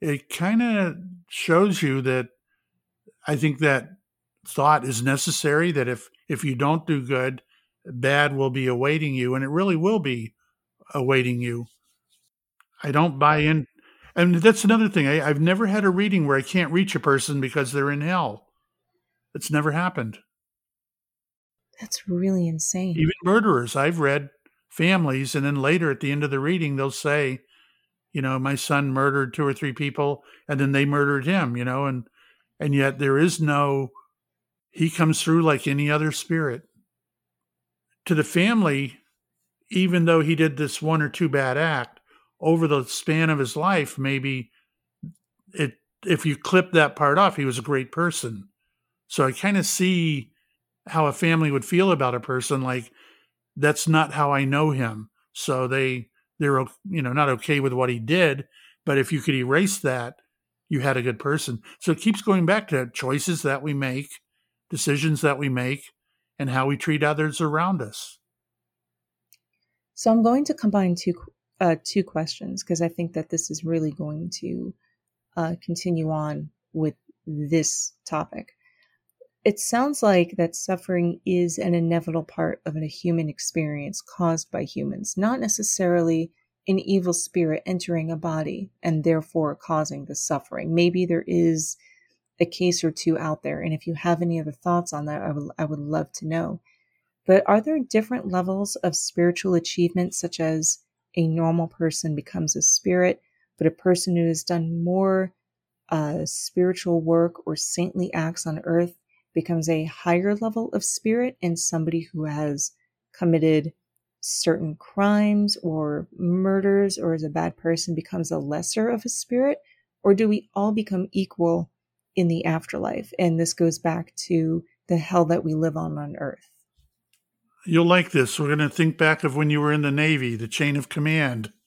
it kind of shows you that I think that thought is necessary that if if you don't do good, bad will be awaiting you, and it really will be awaiting you. I don't buy in and that's another thing. I, I've never had a reading where I can't reach a person because they're in hell. It's never happened. That's really insane. Even murderers. I've read families, and then later at the end of the reading, they'll say, you know, my son murdered two or three people, and then they murdered him, you know, and and yet there is no he comes through like any other spirit. To the family, even though he did this one or two bad act, over the span of his life, maybe it if you clip that part off, he was a great person. So I kind of see how a family would feel about a person like that's not how I know him. So they they're you know not okay with what he did, but if you could erase that, you had a good person. So it keeps going back to choices that we make, decisions that we make, and how we treat others around us. So I'm going to combine two uh, two questions because I think that this is really going to uh, continue on with this topic. It sounds like that suffering is an inevitable part of a human experience caused by humans, not necessarily an evil spirit entering a body and therefore causing the suffering. Maybe there is a case or two out there, and if you have any other thoughts on that, I would I would love to know. But are there different levels of spiritual achievement, such as a normal person becomes a spirit, but a person who has done more uh, spiritual work or saintly acts on earth becomes a higher level of spirit, and somebody who has committed certain crimes or murders or is a bad person becomes a lesser of a spirit? Or do we all become equal in the afterlife? And this goes back to the hell that we live on on earth. You'll like this. We're going to think back of when you were in the Navy, the chain of command.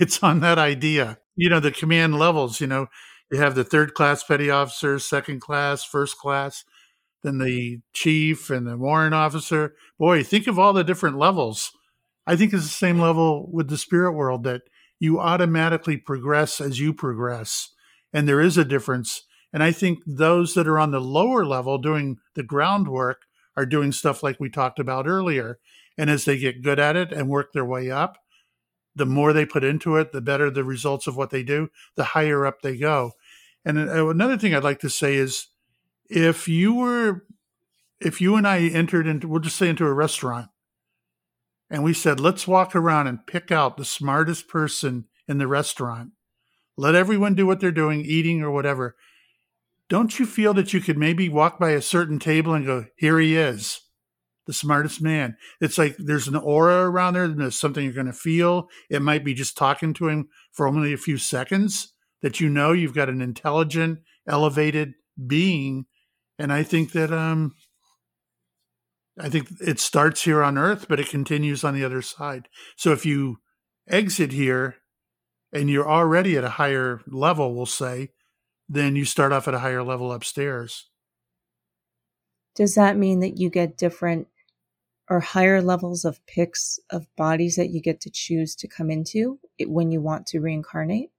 It's on that idea. You know, the command levels, you know, you have the third class petty officers, second class, first class, then the chief and the warrant officer. Boy, think of all the different levels. I think it's the same level with the spirit world that you automatically progress as you progress. And there is a difference. And I think those that are on the lower level doing the groundwork are doing stuff like we talked about earlier. And as they get good at it and work their way up, the more they put into it, the better the results of what they do, the higher up they go. And uh, another thing I'd like to say is if you were, if you and I entered into, we'll just say into a restaurant, and we said, let's walk around and pick out the smartest person in the restaurant. Let everyone do what they're doing, eating or whatever don't you feel that you could maybe walk by a certain table and go, here he is, the smartest man? It's like there's an aura around there, and there's something you're going to feel. It might be just talking to him for only a few seconds that you know you've got an intelligent, elevated being. And I think that, um, I think it starts here on earth, but it continues on the other side. So if you exit here and you're already at a higher level, we'll say, then you start off at a higher level upstairs. Does that mean that you get different or higher levels of picks of bodies that you get to choose to come into when you want to reincarnate?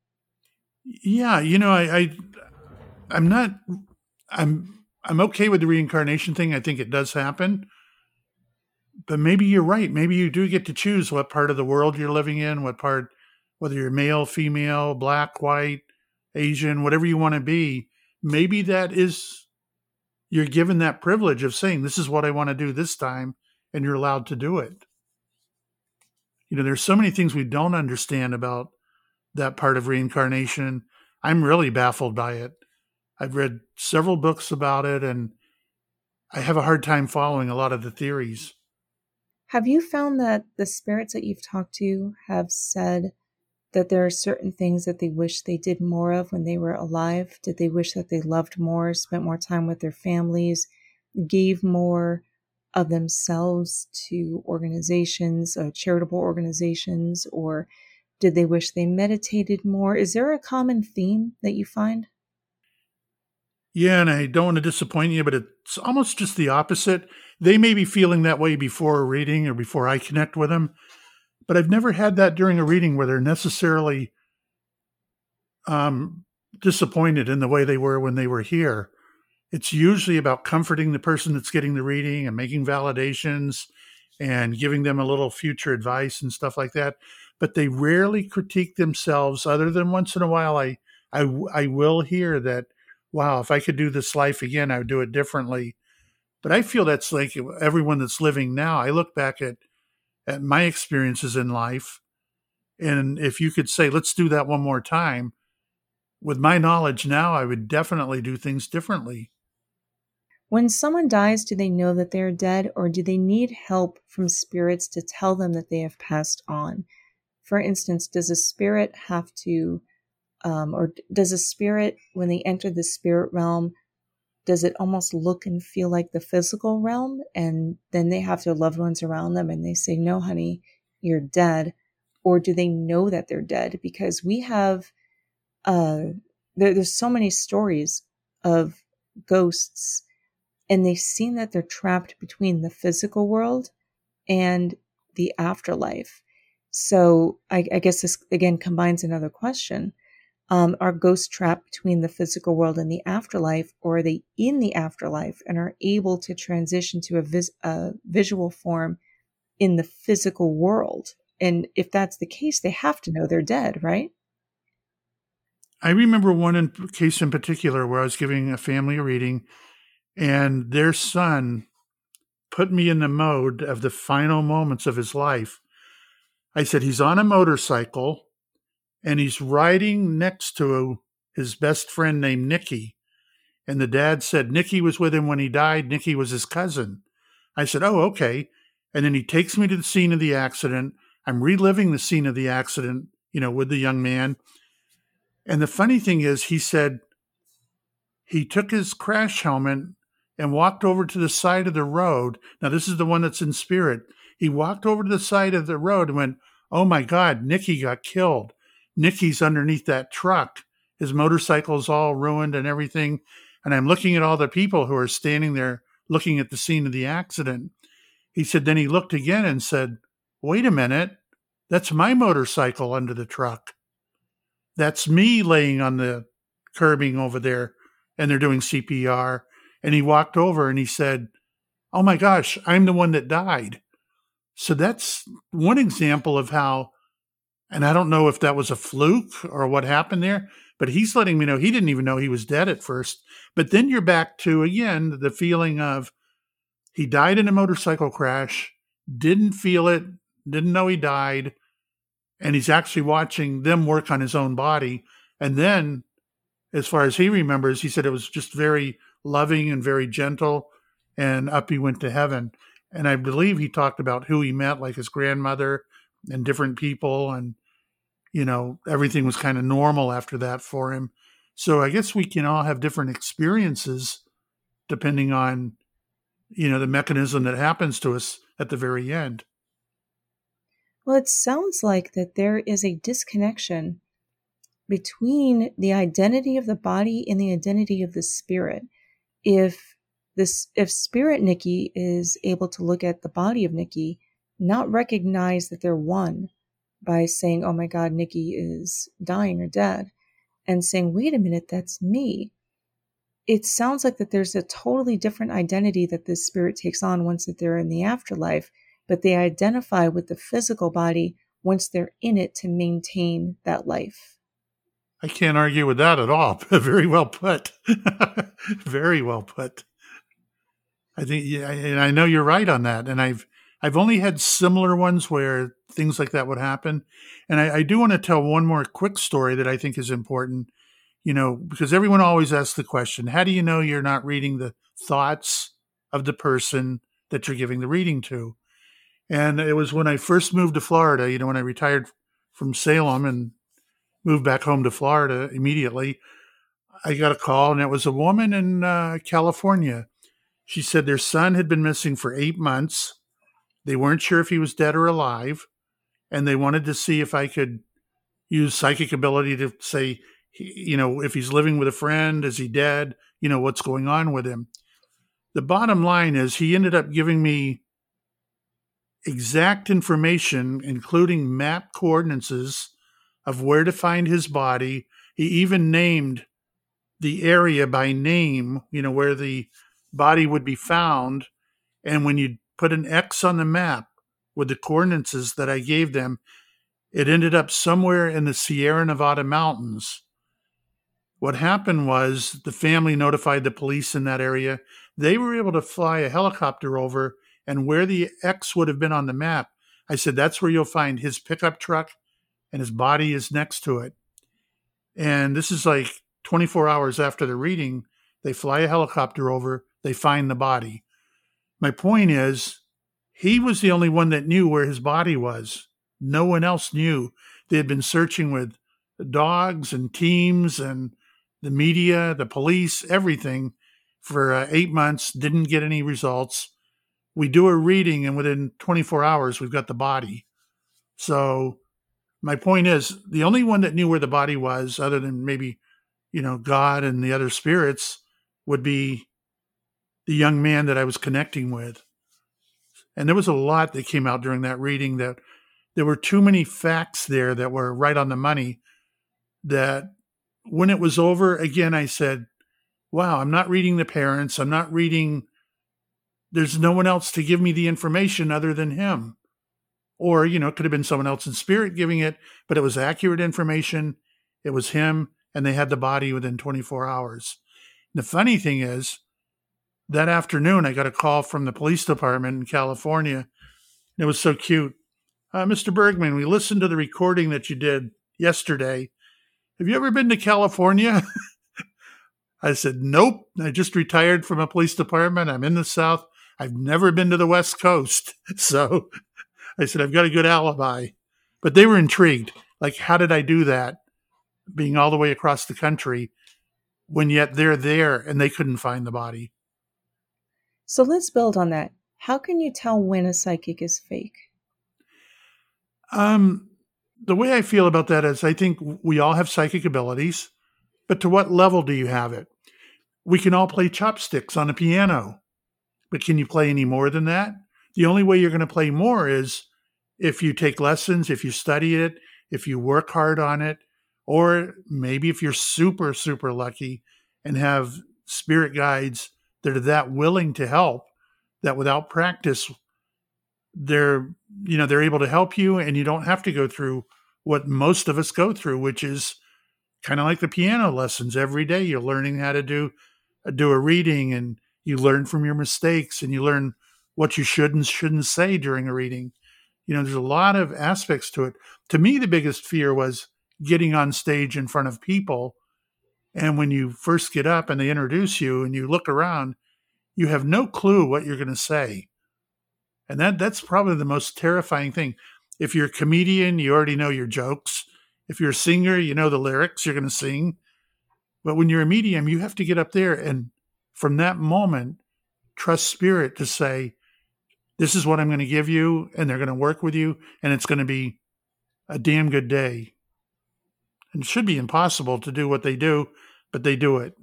Yeah, you know, I, I I'm not I'm I'm okay with the reincarnation thing. I think it does happen. But maybe you're right. Maybe you do get to choose what part of the world you're living in, what part whether you're male, female, black, white, Asian, whatever you want to be, maybe that is you're given that privilege of saying, This is what I want to do this time, and you're allowed to do it. You know, there's so many things we don't understand about that part of reincarnation. I'm really baffled by it. I've read several books about it and I have a hard time following a lot of the theories. Have you found that the spirits that you've talked to have said that there are certain things that they wish they did more of when they were alive? Did they wish that they loved more, spent more time with their families, gave more of themselves to organizations, uh, charitable organizations, or did they wish they meditated more? Is there a common theme that you find? Yeah, and I don't want to disappoint you, but it's almost just the opposite. They may be feeling that way before a reading or before I connect with them, but I've never had that during a reading where they're necessarily um, disappointed in the way they were when they were here. It's usually about comforting the person that's getting the reading and making validations and giving them a little future advice and stuff like that. But they rarely critique themselves, other than once in a while. I I, I will hear that wow, if I could do this life again, I would do it differently. But I feel that's like everyone that's living now. I look back at at my experiences in life, and if you could say, let's do that one more time, with my knowledge now, I would definitely do things differently. When someone dies, do they know that they're dead, or do they need help from spirits to tell them that they have passed on? For instance, does a spirit have to um, or does a spirit when they enter the spirit realm does it almost look and feel like the physical realm? And then they have their loved ones around them and they say no honey you're dead. Or do they know that they're dead? Because we have uh there, there's so many stories of ghosts and they've seen that they're trapped between the physical world and the afterlife. So I, I guess this again combines another question um, are ghosts trapped between the physical world and the afterlife, or are they in the afterlife and are able to transition to a, vis- a visual form in the physical world? And if that's the case, they have to know they're dead, right? I remember one in, case in particular where I was giving a family a reading, and their son put me in the mode of the final moments of his life. I said, He's on a motorcycle and he's riding next to his best friend named Nicky. And the dad said Nicky was with him when he died. Nicky was his cousin. I said, Oh, okay. And then he takes me to the scene of the accident. I'm reliving the scene of the accident, you know, with the young man. And the funny thing is, he said he took his crash helmet and walked over to the side of the road. Now, this is the one that's in spirit. He walked over to the side of the road and went, Oh my God, Nicky got killed. Nicky's underneath that truck. His motorcycle's all ruined and everything. And I'm looking at all the people who are standing there looking at the scene of the accident. He said, then he looked again and said, Wait a minute. That's my motorcycle under the truck. That's me laying on the curbing over there. And they're doing CPR. And he walked over and he said, Oh my gosh, I'm the one that died. So that's one example of how and I don't know if that was a fluke or what happened there, but he's letting me know he didn't even know he was dead at first. But then you're back to, again, the feeling of he died in a motorcycle crash, didn't feel it, didn't know he died. And he's actually watching them work on his own body. And then, as far as he remembers, he said it was just very loving and very gentle. And up he went to heaven. And I believe he talked about who he met, like his grandmother and different people and you know everything was kind of normal after that for him. So i guess we can all have different experiences depending on you know the mechanism that happens to us at the very end. Well it sounds like that there is a disconnection between the identity of the body and the identity of the spirit. If this if spirit nikki is able to look at the body of nicky not recognize that they're one by saying, oh my God, Nikki is dying or dead, and saying, wait a minute, that's me. It sounds like that there's a totally different identity that this spirit takes on once that they're in the afterlife, but they identify with the physical body once they're in it to maintain that life. I can't argue with that at all. Very well put. Very well put. I think, yeah, and I know you're right on that. And I've I've only had similar ones where things like that would happen. And I, I do want to tell one more quick story that I think is important. You know, because everyone always asks the question, how do you know you're not reading the thoughts of the person that you're giving the reading to? And it was when I first moved to Florida, you know, when I retired from Salem and moved back home to Florida immediately, I got a call and it was a woman in uh, California she said their son had been missing for eight months. They weren't sure if he was dead or alive, and they wanted to see if I could use psychic ability to say, you know, if he's living with a friend, is he dead? You know, what's going on with him? The bottom line is he ended up giving me exact information, including map coordinates of where to find his body. He even named the area by name, you know, where the body would be found. And when you put an X on the map with the coordinates that I gave them, it ended up somewhere in the Sierra Nevada mountains. What happened was the family notified the police in that area. They were able to fly a helicopter over, and where the X would have been on the map, I said, that's where you'll find his pickup truck, and his body is next to it. And this is like 24 hours after the reading. They fly a helicopter over, they find the body. My point is, he was the only one that knew where his body was. No one else knew. They had been searching with dogs and teams and the media, the police, everything for uh, eight months, didn't get any results. We do a reading, and within 24 hours, we've got the body. So, my point is the only one that knew where the body was, other than maybe, you know, God and the other spirits, would be the young man that I was connecting with. And there was a lot that came out during that reading that there were too many facts there that were right on the money that when it was over, again, I said, wow, I'm not reading the parents. I'm not reading, there's no one else to give me the information other than him. Or, you know, it could have been someone else in spirit giving it, but it was accurate information. It was him, and they had the body within 24 hours. The funny thing is, that afternoon, I got a call from the police department in California. It was so cute. Uh, Mr. Bergman, we listened to the recording that you did yesterday. Have you ever been to California? I said, Nope. I just retired from a police department. I'm in the South. I've never been to the West Coast. So I said, I've got a good alibi. But they were intrigued. Like, how did I do that? Being all the way across the country when yet they're there and they couldn't find the body. So let's build on that. How can you tell when a psychic is fake? Um, the way I feel about that is I think we all have psychic abilities, but to what level do you have it? We can all play chopsticks on a piano, but can you play any more than that? The only way you're going to play more is if you take lessons, if you study it, if you work hard on it, or maybe if you're super, super lucky and have spirit guides that are that willing to help that without practice they're you know they're able to help you and you don't have to go through what most of us go through which is kind of like the piano lessons. Every day you're learning how to do do a reading and you learn from your mistakes and you learn what you should and shouldn't say during a reading. You know there's a lot of aspects to it. To me the biggest fear was getting on stage in front of people and when you first get up and they introduce you and you look around, you have no clue what you're going to say. And that that's probably the most terrifying thing. If you're a comedian, you already know your jokes. If you're a singer, you know the lyrics you're going to sing. But when you're a medium, you have to get up there and from that moment, trust spirit to say, this is what I'm going to give you, and they're going to work with you, and it's going to be a damn good day. And it should be impossible to do what they do but they do it.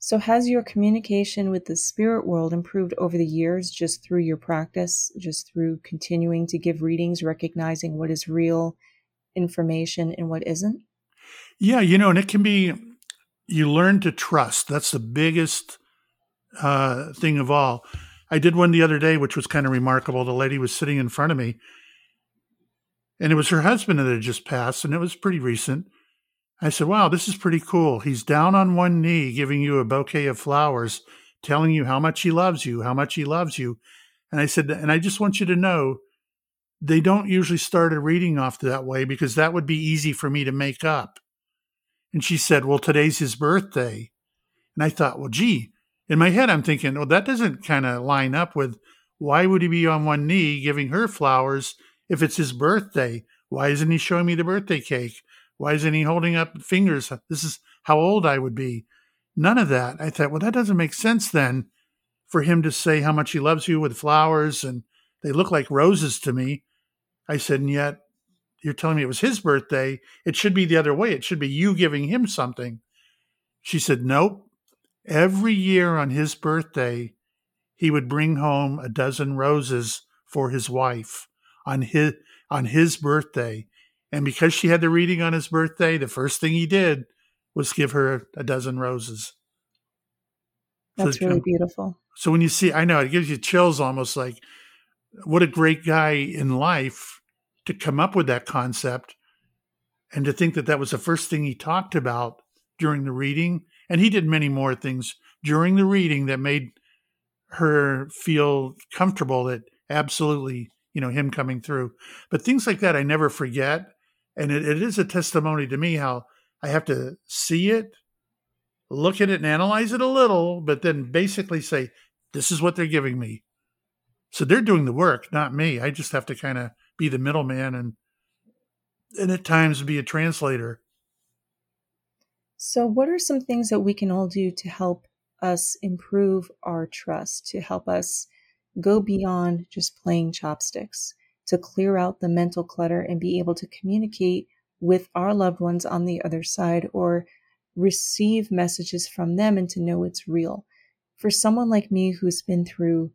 So, has your communication with the spirit world improved over the years just through your practice, just through continuing to give readings, recognizing what is real information and what isn't? Yeah, you know, and it can be, you learn to trust. That's the biggest uh, thing of all. I did one the other day, which was kind of remarkable. The lady was sitting in front of me, and it was her husband that had just passed, and it was pretty recent. I said, Wow, this is pretty cool. He's down on one knee giving you a bouquet of flowers, telling you how much he loves you, how much he loves you. And I said, And I just want you to know they don't usually start a reading off that way because that would be easy for me to make up. And she said, Well, today's his birthday. And I thought, Well, gee, in my head, I'm thinking, Well, that doesn't kind of line up with why would he be on one knee giving her flowers if it's his birthday? Why isn't he showing me the birthday cake? Why isn't he holding up fingers? This is how old I would be. None of that. I thought, well, that doesn't make sense then for him to say how much he loves you with flowers and they look like roses to me. I said, and yet you're telling me it was his birthday. It should be the other way. It should be you giving him something. She said, nope. Every year on his birthday, he would bring home a dozen roses for his wife on his on his birthday and because she had the reading on his birthday, the first thing he did was give her a dozen roses. That's so, really beautiful. So when you see, I know it gives you chills almost like what a great guy in life to come up with that concept and to think that that was the first thing he talked about during the reading. And he did many more things during the reading that made her feel comfortable that absolutely, you know, him coming through. But things like that I never forget and it, it is a testimony to me how I have to see it, look at it, and analyze it a little, but then basically say, this is what they're giving me. So they're doing the work, not me. I just have to kind of be the middleman and and at times be a translator. So what are some things that we can all do to help us improve our trust, to help us go beyond just playing chopsticks? To clear out the mental clutter and be able to communicate with our loved ones on the other side or receive messages from them and to know it's real. For someone like me who's been through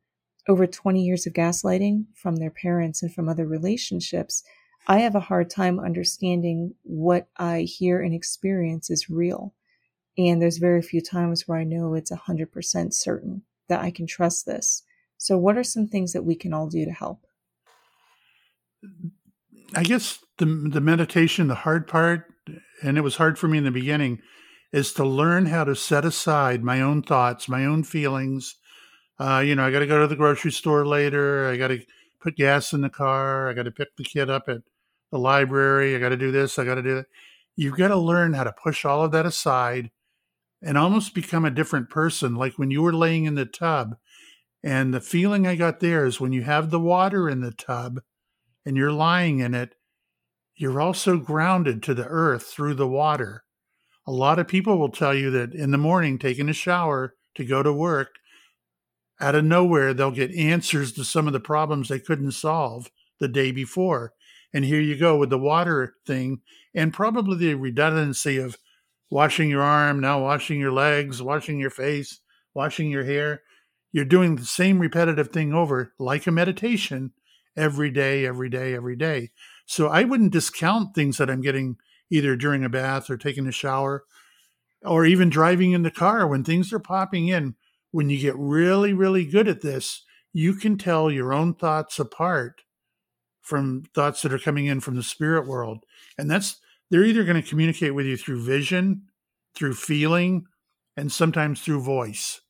over 20 years of gaslighting from their parents and from other relationships, I have a hard time understanding what I hear and experience is real. And there's very few times where I know it's 100% certain that I can trust this. So, what are some things that we can all do to help? I guess the the meditation, the hard part, and it was hard for me in the beginning, is to learn how to set aside my own thoughts, my own feelings. Uh, you know, I got to go to the grocery store later. I got to put gas in the car. I got to pick the kid up at the library. I got to do this. I got to do that. You've got to learn how to push all of that aside and almost become a different person. Like when you were laying in the tub, and the feeling I got there is when you have the water in the tub and you're lying in it, you're also grounded to the earth through the water. A lot of people will tell you that in the morning, taking a shower to go to work, out of nowhere, they'll get answers to some of the problems they couldn't solve the day before. And here you go with the water thing, and probably the redundancy of washing your arm, now washing your legs, washing your face, washing your hair. You're doing the same repetitive thing over, like a meditation, every day, every day, every day. So I wouldn't discount things that I'm getting either during a bath or taking a shower or even driving in the car when things are popping in. When you get really, really good at this, you can tell your own thoughts apart from thoughts that are coming in from the spirit world. And that's, they're either going to communicate with you through vision, through feeling, and sometimes through voice.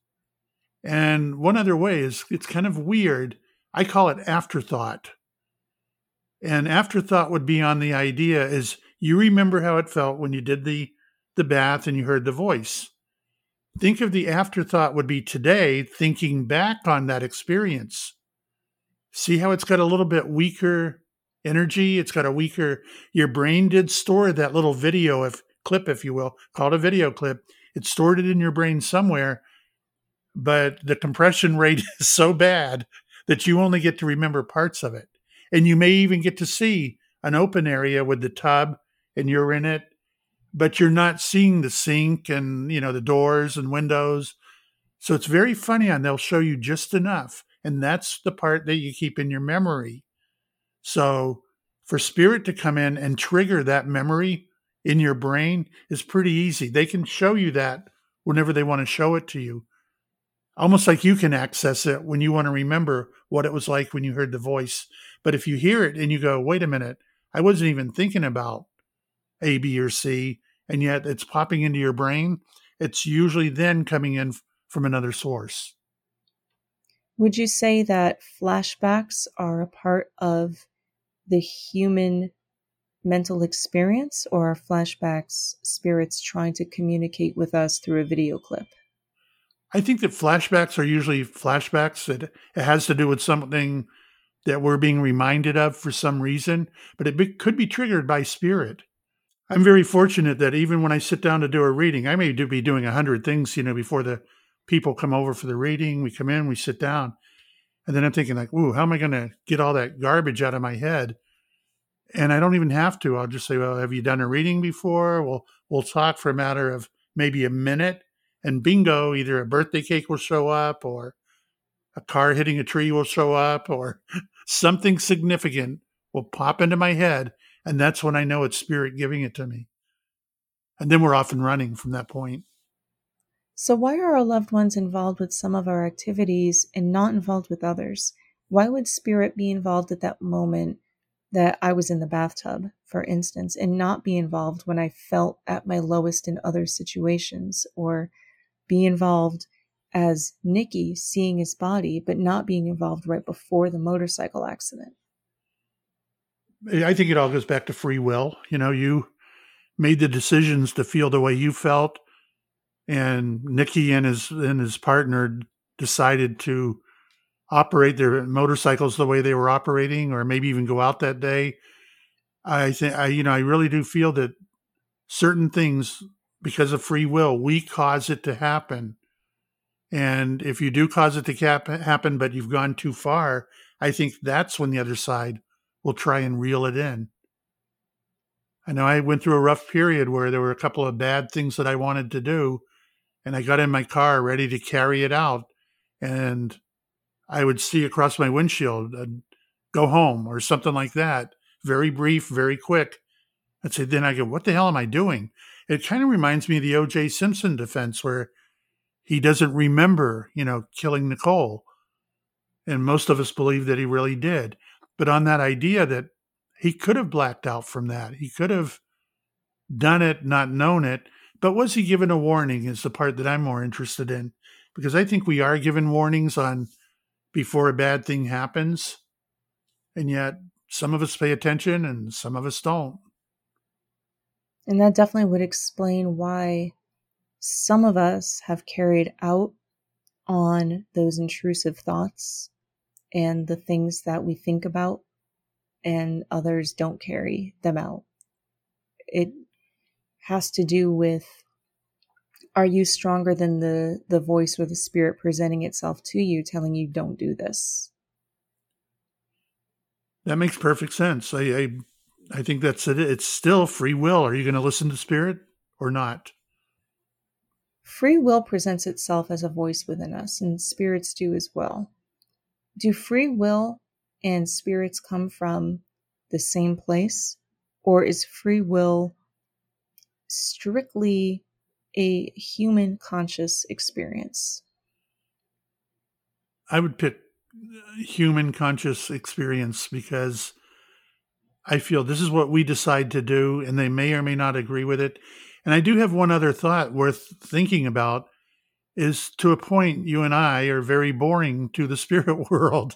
And one other way is it's kind of weird I call it afterthought. And afterthought would be on the idea is you remember how it felt when you did the the bath and you heard the voice. Think of the afterthought would be today thinking back on that experience. See how it's got a little bit weaker energy, it's got a weaker your brain did store that little video if clip if you will, called a video clip. It stored it in your brain somewhere, but the compression rate is so bad that you only get to remember parts of it. And you may even get to see an open area with the tub and you're in it, but you're not seeing the sink and, you know, the doors and windows. So it's very funny and they'll show you just enough. And that's the part that you keep in your memory. So for spirit to come in and trigger that memory in your brain is pretty easy. They can show you that whenever they want to show it to you almost like you can access it when you want to remember what it was like when you heard the voice. But if you hear it and you go, wait a minute, I wasn't even thinking about A, B, or C, and yet it's popping into your brain, it's usually then coming in from another source. Would you say that flashbacks are a part of the human mental experience, or are flashbacks spirits trying to communicate with us through a video clip? I think that flashbacks are usually flashbacks. It, it has to do with something that we're being reminded of for some reason, but it be, could be triggered by spirit. I'm very fortunate that even when I sit down to do a reading, I may do, be doing a hundred things, you know, before the people come over for the reading. We come in, we sit down, and then I'm thinking like, "Ooh, how am I going to get all that garbage out of my head?" And I don't even have to. I'll just say, "Well, have you done a reading before?" We'll we'll talk for a matter of maybe a minute, and bingo, either a birthday cake will show up, or a car hitting a tree will show up, or something significant will pop into my head, and that's when I know it's spirit giving it to me. And then we're off and running from that point. So, why are our loved ones involved with some of our activities and not involved with others? Why would spirit be involved at that moment that I was in the bathtub, for instance, and not be involved when I felt at my lowest in other situations, or be involved as Nikki seeing his body, but not being involved right before the motorcycle accident? I think it all goes back to free will. You know, you made the decisions to feel the way you felt, and Nikki and his and his partner decided to operate their motorcycles the way they were operating, or maybe even go out that day. I think I, you know, I really do feel that certain things, because of free will, we cause it to happen. And if you do cause it to cap- happen, but you've gone too far, I think that's when the other side will try and reel it in. I know I went through a rough period where there were a couple of bad things that I wanted to do, and I got in my car ready to carry it out. And I would see across my windshield, and go home or something like that. Very brief, very quick. I'd say, then I go, what the hell am I doing? It kind of reminds me of the O.J. Simpson defense where he doesn't remember, you know, killing Nicole. And most of us believe that he really did. But on that idea that he could have blacked out from that, he could have done it, not known it. But was he given a warning? Is the part that I'm more interested in. Because I think we are given warnings on before a bad thing happens. And yet some of us pay attention and some of us don't. And that definitely would explain why some of us have carried out on those intrusive thoughts and the things that we think about, and others don't carry them out. It has to do with are you stronger than the the voice or the spirit presenting itself to you telling you don't do this that makes perfect sense i i, I think that's it it's still free will are you going to listen to spirit or not Free will presents itself as a voice within us, and spirits do as well. Do free will and spirits come from the same place, or is free will strictly a human conscious experience? I would pick uh, human conscious experience because I feel this is what we decide to do, and they may or may not agree with it. And I do have one other thought worth thinking about is to a point you and I are very boring to the spirit world.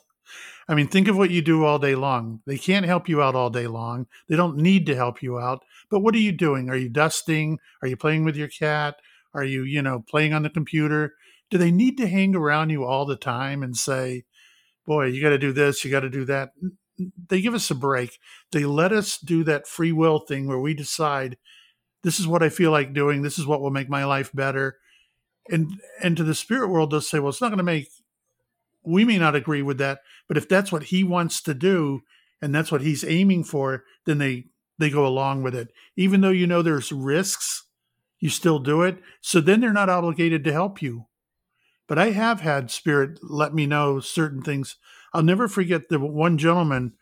I mean, think of what you do all day long. They can't help you out all day long. They don't need to help you out. But what are you doing? Are you dusting? Are you playing with your cat? Are you, you know, playing on the computer? Do they need to hang around you all the time and say, boy, you got to do this, you got to do that? They give us a break. They let us do that free will thing where we decide this is what I feel like doing. This is what will make my life better. And and to the spirit world, they'll say, well, it's not going to make. We may not agree with that, but if that's what he wants to do, and that's what he's aiming for, then they they go along with it. Even though you know there's risks, you still do it. So then they're not obligated to help you. But I have had spirit let me know certain things. I'll never forget the one gentleman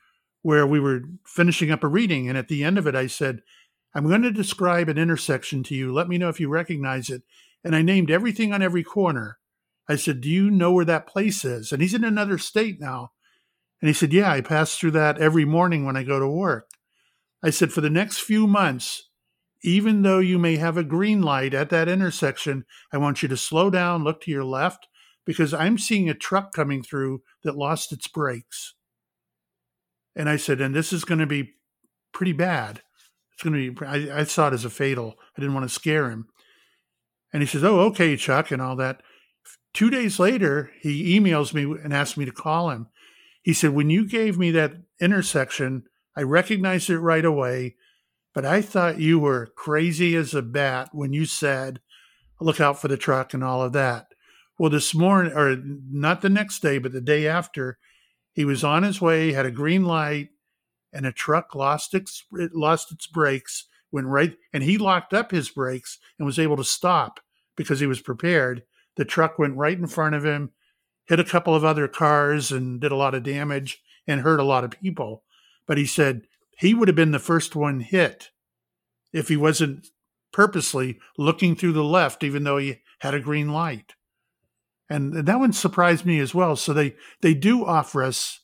where we were finishing up a reading, and at the end of it, I said, I'm going to describe an intersection to you. Let me know if you recognize it. And I named everything on every corner. I said, Do you know where that place is? And he's in another state now. And he said, Yeah, I pass through that every morning when I go to work. I said, For the next few months, even though you may have a green light at that intersection, I want you to slow down, look to your left, because I'm seeing a truck coming through that lost its brakes. And I said, and this is going to be pretty bad. It's going to be, I, I saw it as a fatal. I didn't want to scare him. And he says, oh, okay, Chuck, and all that. Two days later, he emails me and asks me to call him. He said, when you gave me that intersection, I recognized it right away, but I thought you were crazy as a bat when you said, look out for the truck and all of that. Well, this morning, or not the next day, but the day after, he was on his way, had a green light, and a truck lost its it lost its brakes, went right, and he locked up his brakes and was able to stop because he was prepared. The truck went right in front of him, hit a couple of other cars, and did a lot of damage and hurt a lot of people. But he said he would have been the first one hit if he wasn't purposely looking through the left, even though he had a green light. And that one surprised me as well. So they, they do offer us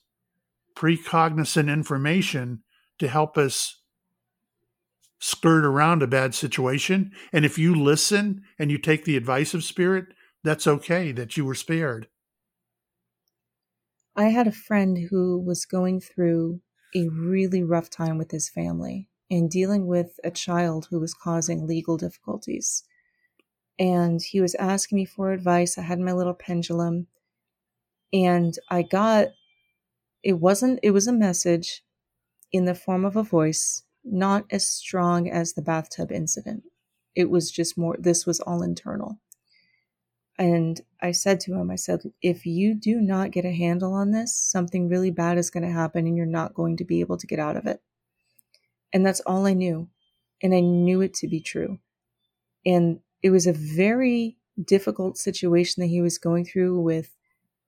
precognizant information to help us skirt around a bad situation. And if you listen and you take the advice of spirit, that's okay that you were spared. I had a friend who was going through a really rough time with his family and dealing with a child who was causing legal difficulties. And he was asking me for advice. I had my little pendulum and I got it wasn't it was a message in the form of a voice not as strong as the bathtub incident. It was just more, this was all internal. And I said to him, I said, if you do not get a handle on this, something really bad is going to happen and you're not going to be able to get out of it. And that's all I knew. And I knew it to be true. And it was a very difficult situation that he was going through with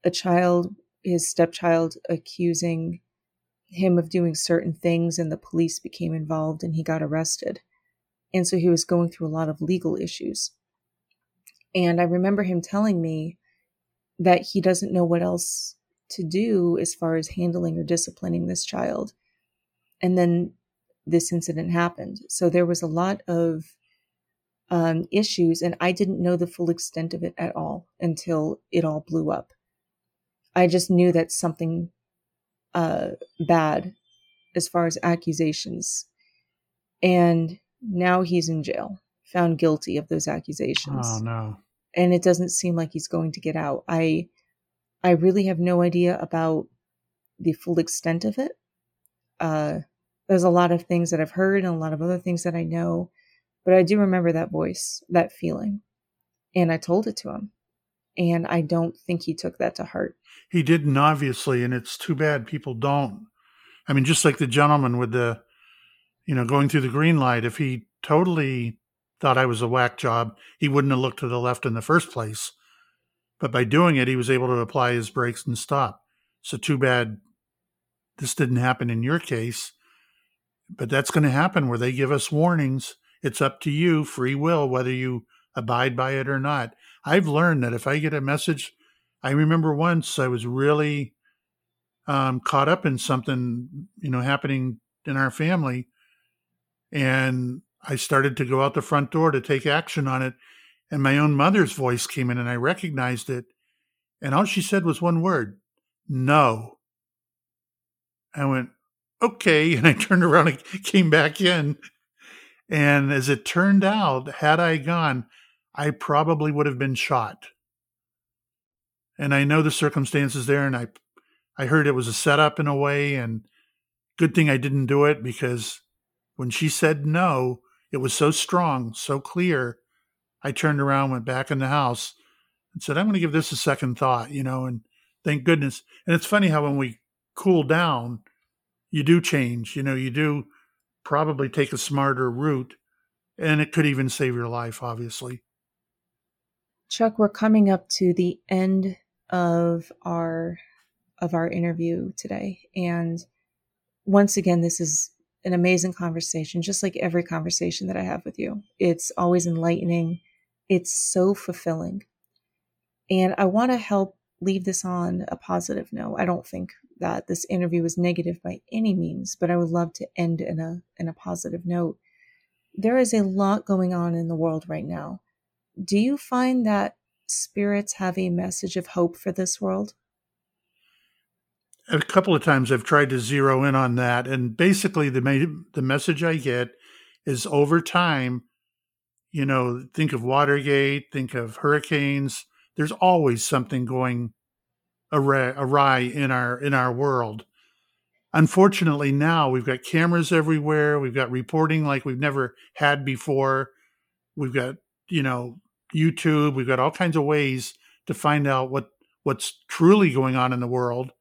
a child, his stepchild, accusing him of doing certain things and the police became involved and he got arrested. And so he was going through a lot of legal issues. And I remember him telling me that he doesn't know what else to do as far as handling or disciplining this child. And then this incident happened. So there was a lot of um, issues, and I didn't know the full extent of it at all until it all blew up. I just knew that something uh, bad as far as accusations. And now he's in jail, found guilty of those accusations. Oh no. And it doesn't seem like he's going to get out. I I really have no idea about the full extent of it. Uh, there's a lot of things that I've heard and a lot of other things that I know, but I do remember that voice, that feeling. And I told it to him. And I don't think he took that to heart. He didn't, obviously, and it's too bad people don't. I mean, just like the gentleman with the, you know, going through the green light, if he totally thought I was a whack job, he wouldn't have looked to the left in the first place. But by doing it, he was able to apply his brakes and stop. So, too bad this didn't happen in your case. But that's going to happen where they give us warnings. It's up to you, free will, whether you abide by it or not. I've learned that if I get a message, I remember once I was really um, caught up in something, you know, happening in our family, and I started to go out the front door to take action on it, and my own mother's voice came in, and I recognized it, and all she said was one word, "No." I went, "Okay," and I turned around and came back in, and as it turned out, had I gone, I probably would have been shot. And I know the circumstances there, and I, I heard it was a setup in a way, and good thing I didn't do it because when she said no, it was so strong, so clear. I turned around, went back in the house, and said, "I'm going to give this a second thought," you know. And thank goodness. And it's funny how when we cool down, you do change. You know, you do probably take a smarter route, and it could even save your life, obviously. Chuck, we're coming up to the end of our of our interview today and once again this is an amazing conversation just like every conversation that I have with you. It's always enlightening. It's so fulfilling. And I want to help leave this on a positive note. I don't think that this interview was negative by any means, but I would love to end in a in a positive note. there is a lot going on in the world right now. Do you find that spirits have a message of hope for this world? A couple of times I've tried to zero in on that, and basically the the message I get is over time. You know, think of Watergate, think of hurricanes. There's always something going awry, awry in our in our world. Unfortunately, now we've got cameras everywhere. We've got reporting like we've never had before. We've got you know YouTube. We've got all kinds of ways to find out what what's truly going on in the world,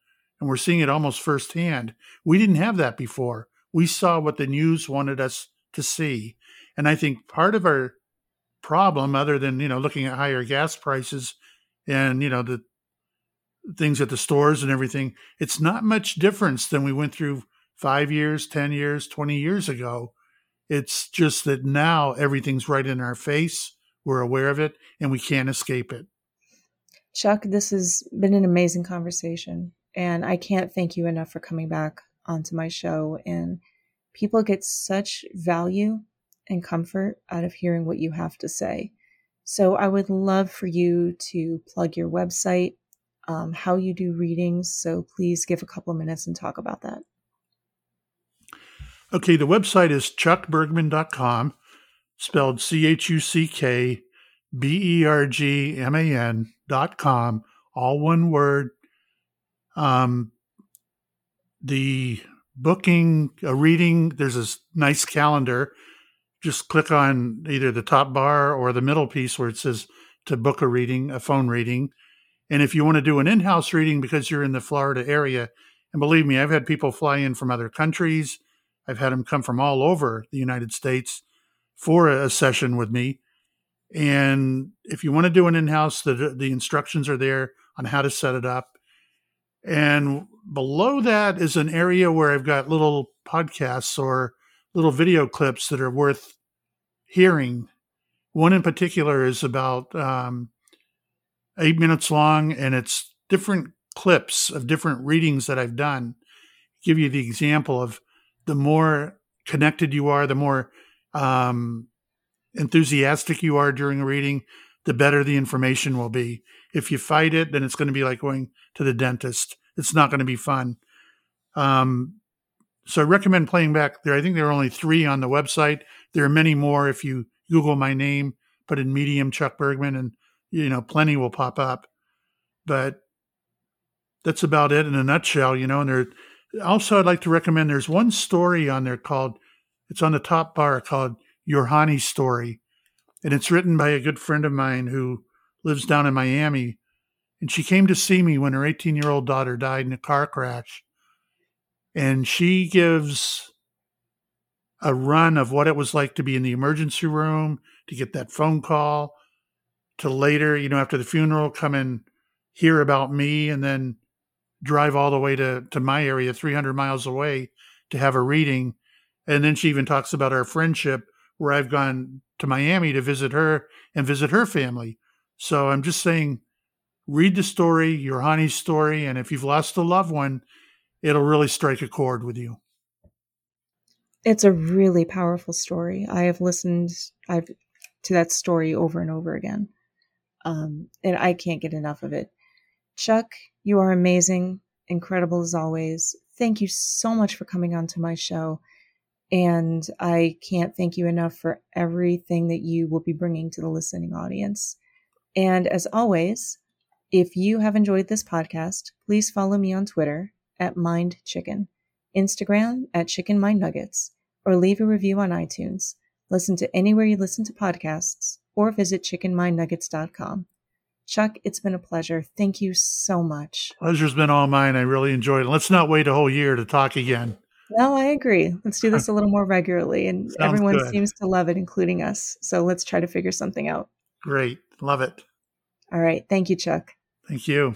and we're seeing it almost firsthand. We didn't have that before. We saw what the news wanted us to see, and I think part of our problem, other than you know looking at higher gas prices and you know the things at the stores and everything, it's not much difference than we went through five years, ten years, twenty years ago. It's just that now everything's right in our face we're aware of it and we can't escape it. Chuck, this has been an amazing conversation. And I can't thank you enough for coming back onto my show. And people get such value and comfort out of hearing what you have to say. So I would love for you to plug your website, um, how you do readings. So please give a couple minutes and talk about that. Okay, the website is chuckbergman.com spelled C H U C K B E R G M A N dot com, all one word. Um, the booking a reading, there's a nice calendar. Just click on either the top bar or the middle piece where it says to book a reading, a phone reading. And if you want to do an in house reading because you're in the Florida area, and believe me, I've had people fly in from other countries, I've had them come from all over the United States for a session with me. And if you want to do an in-house, the the instructions are there on how to set it up. And below that is an area where I've got little podcasts or little video clips that are worth hearing. One in particular is about um, eight minutes long, and it's different clips of different readings that I've done. Give you the example of the more connected you are, the more um, enthusiastic you are during a reading, the better the information will be. If you fight it, then it's going to be like going to the dentist. It's not going to be fun. Um, so I recommend playing back there. I think there are only three on the website. There are many more if you Google my name, put in medium Chuck Bergman, and you know plenty will pop up. But that's about it in a nutshell. You know, and there also I'd like to recommend. There's one story on there called it's on the top bar called Your Honey Story. And it's written by a good friend of mine who lives down in Miami. And she came to see me when her 18 year old daughter died in a car crash. And she gives a run of what it was like to be in the emergency room, to get that phone call, to later, you know, after the funeral, come and hear about me and then drive all the way to, to my area, 300 miles away, to have a reading and then she even talks about our friendship where I've gone to Miami to visit her and visit her family. So I'm just saying, read the story, your honey's story, and if you've lost a loved one, it'll really strike a chord with you. It's a really powerful story. I have listened I've to that story over and over again. Um, and I can't get enough of it. Chuck, you are amazing, incredible as always. Thank you so much for coming on to my show. And I can't thank you enough for everything that you will be bringing to the listening audience. And as always, if you have enjoyed this podcast, please follow me on Twitter at Mind Chicken, Instagram at Chicken Mind Nuggets, or leave a review on iTunes. Listen to anywhere you listen to podcasts, or visit chickenmindnuggets.com. Chuck, it's been a pleasure. Thank you so much. Pleasure's been all mine. I really enjoyed it. Let's not wait a whole year to talk again. No, I agree. Let's do this a little more regularly. And Sounds everyone good. seems to love it, including us. So let's try to figure something out. Great. Love it. All right. Thank you, Chuck. Thank you.